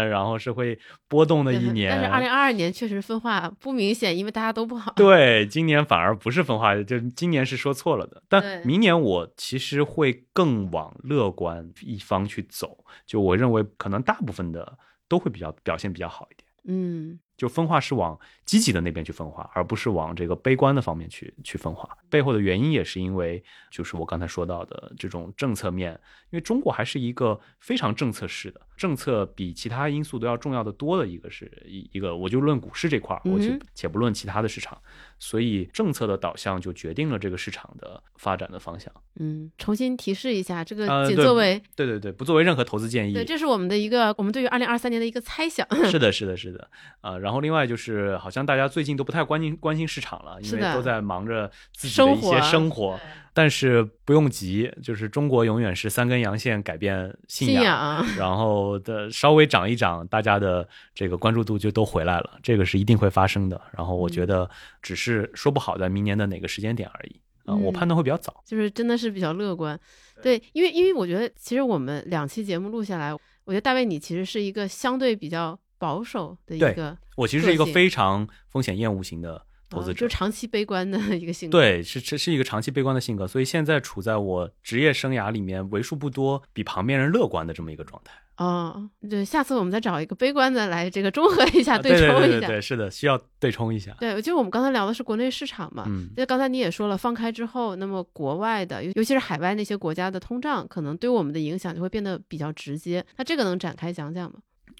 然后是会波动的一年。但是二零二二年确实分化不明显，因为大家都不好。对，今年反而不是分化，就今年是说错了的。但明年我其实会更往乐。观一方去走，就我认为可能大部分的都会比较表现比较好一点。嗯，就分化是往积极的那边去分化，而不是往这个悲观的方面去去分化。背后的原因也是因为，就是我刚才说到的这种政策面，因为中国还是一个非常政策式的，政策比其他因素都要重要的多的一个是一一个，我就论股市这块儿，我就且不论其他的市场。所以政策的导向就决定了这个市场的发展的方向。嗯，重新提示一下，这个仅作为对对对，不作为任何投资建议。对，这是我们的一个我们对于二零二三年的一个猜想。是的，是的，是的。啊，然后另外就是，好像大家最近都不太关心关心市场了，因为都在忙着自己的一些生活。但是不用急，就是中国永远是三根阳线改变信仰，然后的稍微涨一涨，大家的这个关注度就都回来了，这个是一定会发生的。然后我觉得只是说不好在明年的哪个时间点而已啊，我判断会比较早，就是真的是比较乐观。对，因为因为我觉得其实我们两期节目录下来，我觉得大卫你其实是一个相对比较保守的一个，我其实是一个非常风险厌恶型的。投资者就长期悲观的一个性格，对，是这是一个长期悲观的性格，所以现在处在我职业生涯里面为数不多比旁边人乐观的这么一个状态。哦，对，下次我们再找一个悲观的来这个中和一下，对冲一下。对，是的，需要对冲一下。对，就我们刚才聊的是国内市场嘛，嗯，那刚才你也说了，放开之后，那么国外的，尤尤其是海外那些国家的通胀，可能对我们的影响就会变得比较直接。那这个能展开讲讲吗？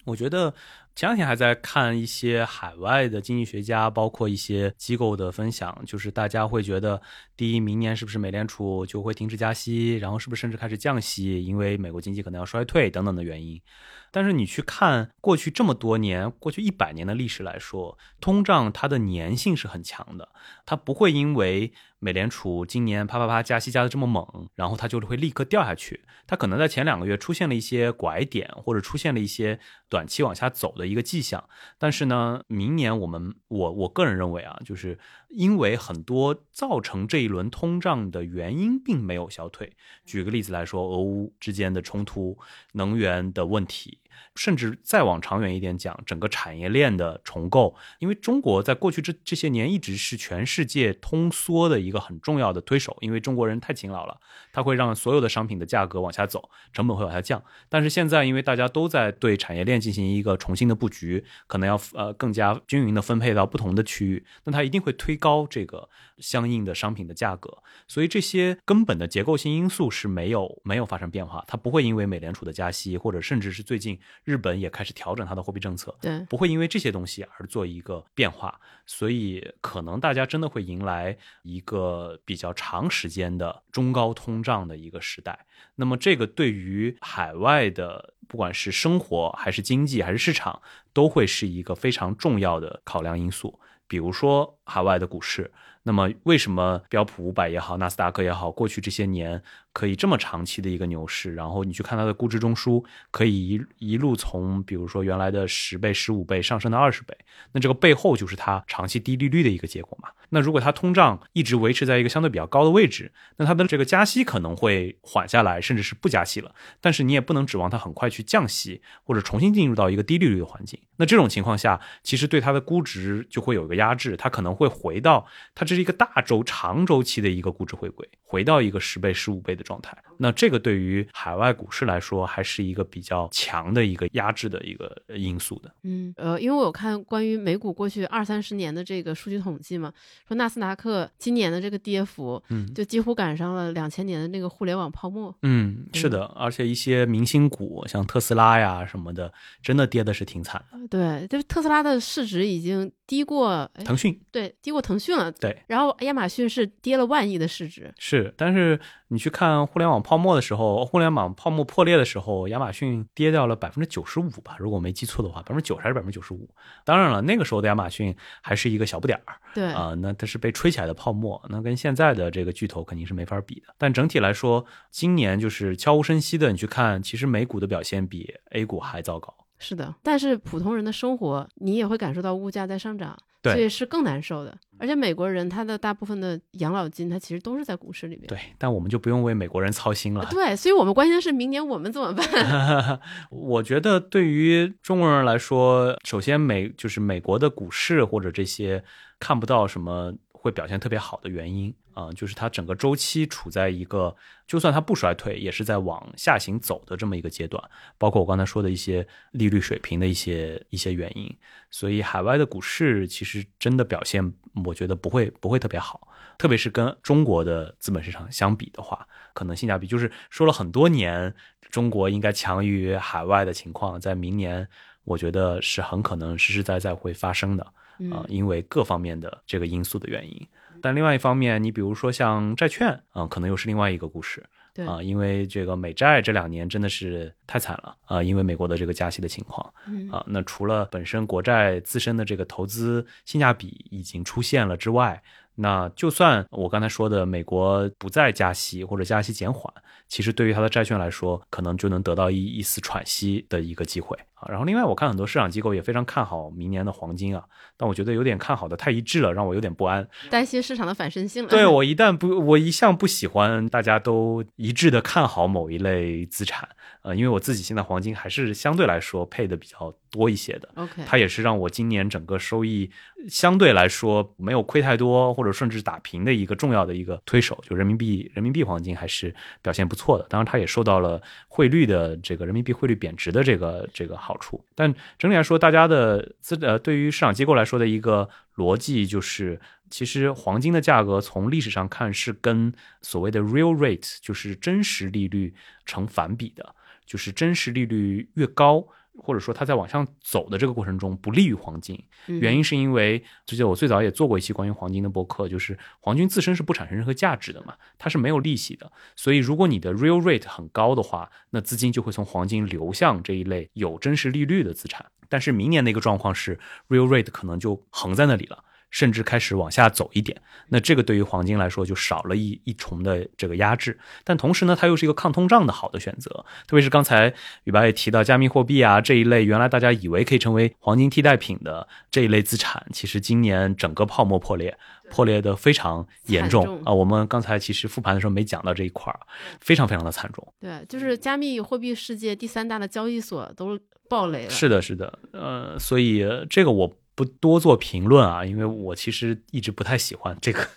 我觉得。前两天还在看一些海外的经济学家，包括一些机构的分享，就是大家会觉得，第一，明年是不是美联储就会停止加息，然后是不是甚至开始降息，因为美国经济可能要衰退等等的原因。但是你去看过去这么多年，过去一百年的历史来说，通胀它的粘性是很强的，它不会因为美联储今年啪啪啪加息加的这么猛，然后它就会立刻掉下去。它可能在前两个月出现了一些拐点，或者出现了一些短期往下走的一个迹象。但是呢，明年我们我我个人认为啊，就是因为很多造成这一轮通胀的原因并没有消退。举个例子来说，俄乌之间的冲突，能源的问题。甚至再往长远一点讲，整个产业链的重构，因为中国在过去这这些年一直是全世界通缩的一个很重要的推手，因为中国人太勤劳了，它会让所有的商品的价格往下走，成本会往下降。但是现在，因为大家都在对产业链进行一个重新的布局，可能要呃更加均匀的分配到不同的区域，那它一定会推高这个相应的商品的价格。所以这些根本的结构性因素是没有没有发生变化，它不会因为美联储的加息，或者甚至是最近。日本也开始调整它的货币政策，对，不会因为这些东西而做一个变化，所以可能大家真的会迎来一个比较长时间的中高通胀的一个时代。那么，这个对于海外的不管是生活还是经济还是市场，都会是一个非常重要的考量因素。比如说海外的股市，那么为什么标普五百也好，纳斯达克也好，过去这些年？可以这么长期的一个牛市，然后你去看它的估值中枢，可以一一路从比如说原来的十倍、十五倍上升到二十倍，那这个背后就是它长期低利率的一个结果嘛。那如果它通胀一直维持在一个相对比较高的位置，那它的这个加息可能会缓下来，甚至是不加息了。但是你也不能指望它很快去降息，或者重新进入到一个低利率的环境。那这种情况下，其实对它的估值就会有一个压制，它可能会回到它这是一个大周长周期的一个估值回归，回到一个十倍、十五倍的。状态，那这个对于海外股市来说，还是一个比较强的一个压制的一个因素的。嗯，呃，因为我有看关于美股过去二三十年的这个数据统计嘛，说纳斯达克今年的这个跌幅，嗯，就几乎赶上了两千年的那个互联网泡沫。嗯，是的，而且一些明星股，像特斯拉呀什么的，真的跌的是挺惨的。对，就特斯拉的市值已经低过腾讯，对，低过腾讯了。对，然后亚马逊是跌了万亿的市值。是，但是你去看。互联网泡沫的时候，互联网泡沫破裂的时候，亚马逊跌掉了百分之九十五吧，如果我没记错的话，百分之九十还是百分之九十五。当然了，那个时候的亚马逊还是一个小不点儿，对啊，那它是被吹起来的泡沫，那跟现在的这个巨头肯定是没法比的。但整体来说，今年就是悄无声息的，你去看，其实美股的表现比 A 股还糟糕。是的，但是普通人的生活，你也会感受到物价在上涨。所以是更难受的，而且美国人他的大部分的养老金，他其实都是在股市里面。对，但我们就不用为美国人操心了。对，所以我们关心的是明年我们怎么办。我觉得对于中国人来说，首先美就是美国的股市或者这些看不到什么。会表现特别好的原因啊，就是它整个周期处在一个，就算它不衰退，也是在往下行走的这么一个阶段。包括我刚才说的一些利率水平的一些一些原因，所以海外的股市其实真的表现，我觉得不会不会特别好。特别是跟中国的资本市场相比的话，可能性价比就是说了很多年，中国应该强于海外的情况，在明年我觉得是很可能实实在在会发生的。啊，因为各方面的这个因素的原因，但另外一方面，你比如说像债券啊，可能又是另外一个故事。对。啊，因为这个美债这两年真的是太惨了啊，因为美国的这个加息的情况啊，那除了本身国债自身的这个投资性价比已经出现了之外，那就算我刚才说的美国不再加息或者加息减缓，其实对于它的债券来说，可能就能得到一一丝喘息的一个机会啊。然后另外，我看很多市场机构也非常看好明年的黄金啊，但我觉得有点看好的太一致了，让我有点不安，担心市场的反身性了。对我一旦不，我一向不喜欢大家都一致的看好某一类资产。呃，因为我自己现在黄金还是相对来说配的比较多一些的，OK，它也是让我今年整个收益相对来说没有亏太多，或者甚至打平的一个重要的一个推手。就人民币，人民币黄金还是表现不错的。当然，它也受到了汇率的这个人民币汇率贬值的这个这个好处。但整体来说，大家的资呃，对于市场机构来说的一个逻辑就是，其实黄金的价格从历史上看是跟所谓的 real rate，就是真实利率成反比的。就是真实利率越高，或者说它在往上走的这个过程中不利于黄金，原因是因为，之前我最早也做过一期关于黄金的播客，就是黄金自身是不产生任何价值的嘛，它是没有利息的，所以如果你的 real rate 很高的话，那资金就会从黄金流向这一类有真实利率的资产，但是明年的一个状况是 real rate 可能就横在那里了。甚至开始往下走一点，那这个对于黄金来说就少了一一重的这个压制，但同时呢，它又是一个抗通胀的好的选择。特别是刚才宇白也提到加密货币啊这一类，原来大家以为可以成为黄金替代品的这一类资产，其实今年整个泡沫破裂，破裂的非常严重啊。我们刚才其实复盘的时候没讲到这一块儿，非常非常的惨重。对，就是加密货币世界第三大的交易所都爆雷了。是的，是的，呃，所以这个我。不多做评论啊，因为我其实一直不太喜欢这个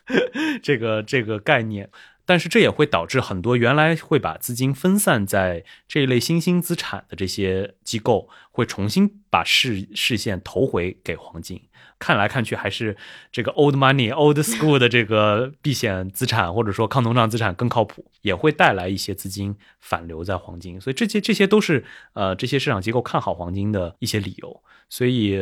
这个这个概念，但是这也会导致很多原来会把资金分散在这一类新兴资产的这些机构，会重新把视视线投回给黄金。看来看去还是这个 old money old school 的这个避险资产或者说抗通胀资产更靠谱，也会带来一些资金反流在黄金。所以这些这些都是呃这些市场机构看好黄金的一些理由。所以，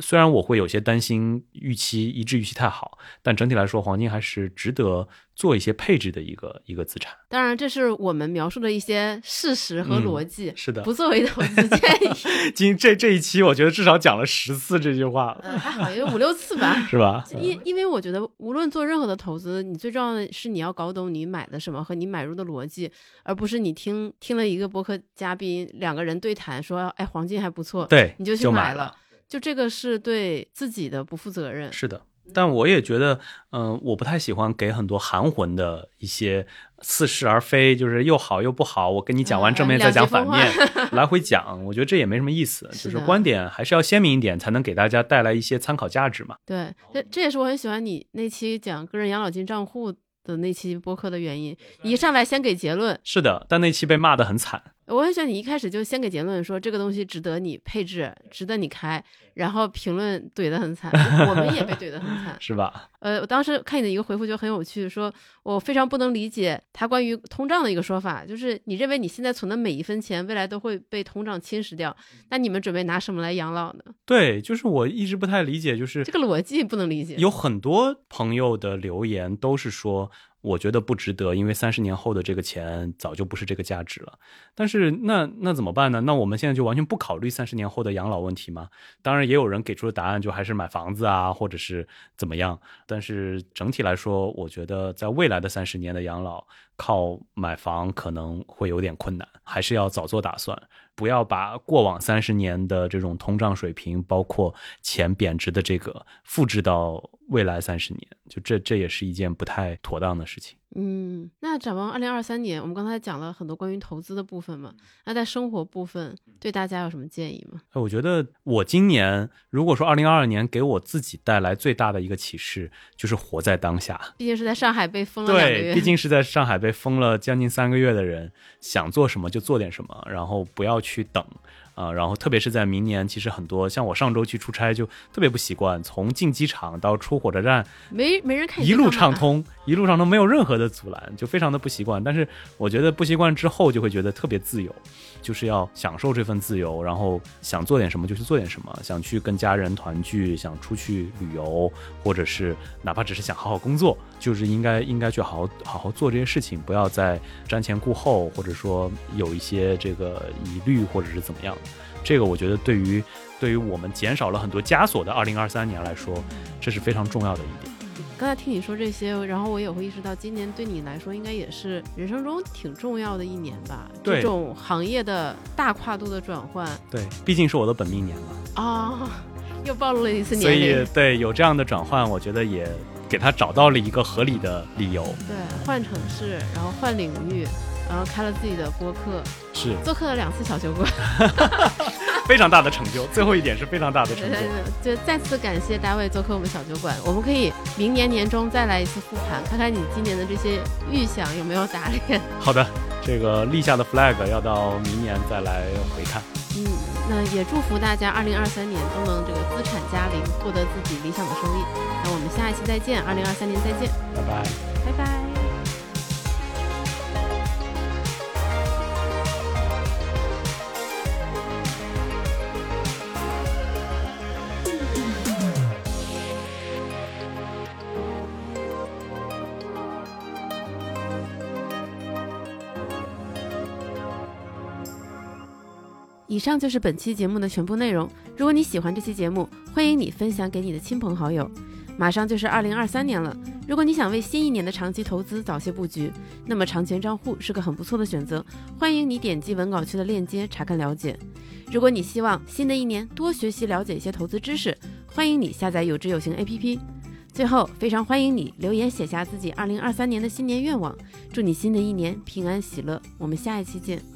虽然我会有些担心预期一致预期太好，但整体来说，黄金还是值得做一些配置的一个一个资产。当然，这是我们描述的一些事实和逻辑，是的，不作为投资建议。今这这一期，我觉得至少讲了十次这句话，嗯还好也有五六次吧，是吧？因因为我觉得，无论做任何的投资，你最重要的是你要搞懂你买的什么和你买入的逻辑，而不是你听听了一个博客嘉宾两个人对谈说，哎，黄金还不错，对，你就去买了。就这个是对自己的不负责任。是的，但我也觉得，嗯，我不太喜欢给很多含混的一些似是而非，就是又好又不好。我跟你讲完正面再讲反面，来回讲，我觉得这也没什么意思。就是观点还是要鲜明一点，才能给大家带来一些参考价值嘛。对，这这也是我很喜欢你那期讲个人养老金账户的那期播客的原因。一上来先给结论。是的，但那期被骂得很惨。我很喜欢你一开始就先给结论说这个东西值得你配置，值得你开，然后评论怼得很惨，我们也被怼得很惨，是吧？呃，我当时看你的一个回复就很有趣，说我非常不能理解他关于通胀的一个说法，就是你认为你现在存的每一分钱未来都会被通胀侵蚀掉，那你们准备拿什么来养老呢？对，就是我一直不太理解，就是这个逻辑不能理解。有很多朋友的留言都是说。我觉得不值得，因为三十年后的这个钱早就不是这个价值了。但是那那怎么办呢？那我们现在就完全不考虑三十年后的养老问题吗？当然，也有人给出的答案就还是买房子啊，或者是怎么样。但是整体来说，我觉得在未来的三十年的养老，靠买房可能会有点困难，还是要早做打算。不要把过往三十年的这种通胀水平，包括钱贬值的这个复制到未来三十年，就这这也是一件不太妥当的事情。嗯，那展望二零二三年，我们刚才讲了很多关于投资的部分嘛，那在生活部分对大家有什么建议吗？我觉得我今年如果说二零二二年给我自己带来最大的一个启示，就是活在当下。毕竟是在上海被封了两个月，对，毕竟是在上海被封了将近三个月的人，想做什么就做点什么，然后不要去等。啊，然后特别是在明年，其实很多像我上周去出差就特别不习惯，从进机场到出火车站，没没人看，一路畅通，一路上都没有任何的阻拦，就非常的不习惯。但是我觉得不习惯之后就会觉得特别自由，就是要享受这份自由，然后想做点什么就去做点什么，想去跟家人团聚，想出去旅游，或者是哪怕只是想好好工作，就是应该应该去好好好好做这些事情，不要再瞻前顾后，或者说有一些这个疑虑或者是怎么样。这个我觉得对于对于我们减少了很多枷锁的二零二三年来说，这是非常重要的一点。刚才听你说这些，然后我也会意识到，今年对你来说应该也是人生中挺重要的一年吧？这种行业的大跨度的转换，对，毕竟是我的本命年嘛。啊，又暴露了一次年龄。所以，对有这样的转换，我觉得也给他找到了一个合理的理由。对，换城市，然后换领域。然后开了自己的播客，是做客了两次小酒馆，非常大的成就。最后一点是非常大的成就，就再次感谢大卫做客我们小酒馆。我们可以明年年中再来一次复盘，看看你今年的这些预想有没有打脸。好的，这个立下的 flag 要到明年再来回看。嗯，那也祝福大家二零二三年都能这个资产加零，获得自己理想的收益。那我们下一期再见，二零二三年再见，拜拜，拜拜。以上就是本期节目的全部内容。如果你喜欢这期节目，欢迎你分享给你的亲朋好友。马上就是二零二三年了，如果你想为新一年的长期投资早些布局，那么长钱账户是个很不错的选择。欢迎你点击文稿区的链接查看了解。如果你希望新的一年多学习了解一些投资知识，欢迎你下载有知有行 APP。最后，非常欢迎你留言写下自己二零二三年的新年愿望。祝你新的一年平安喜乐。我们下一期见。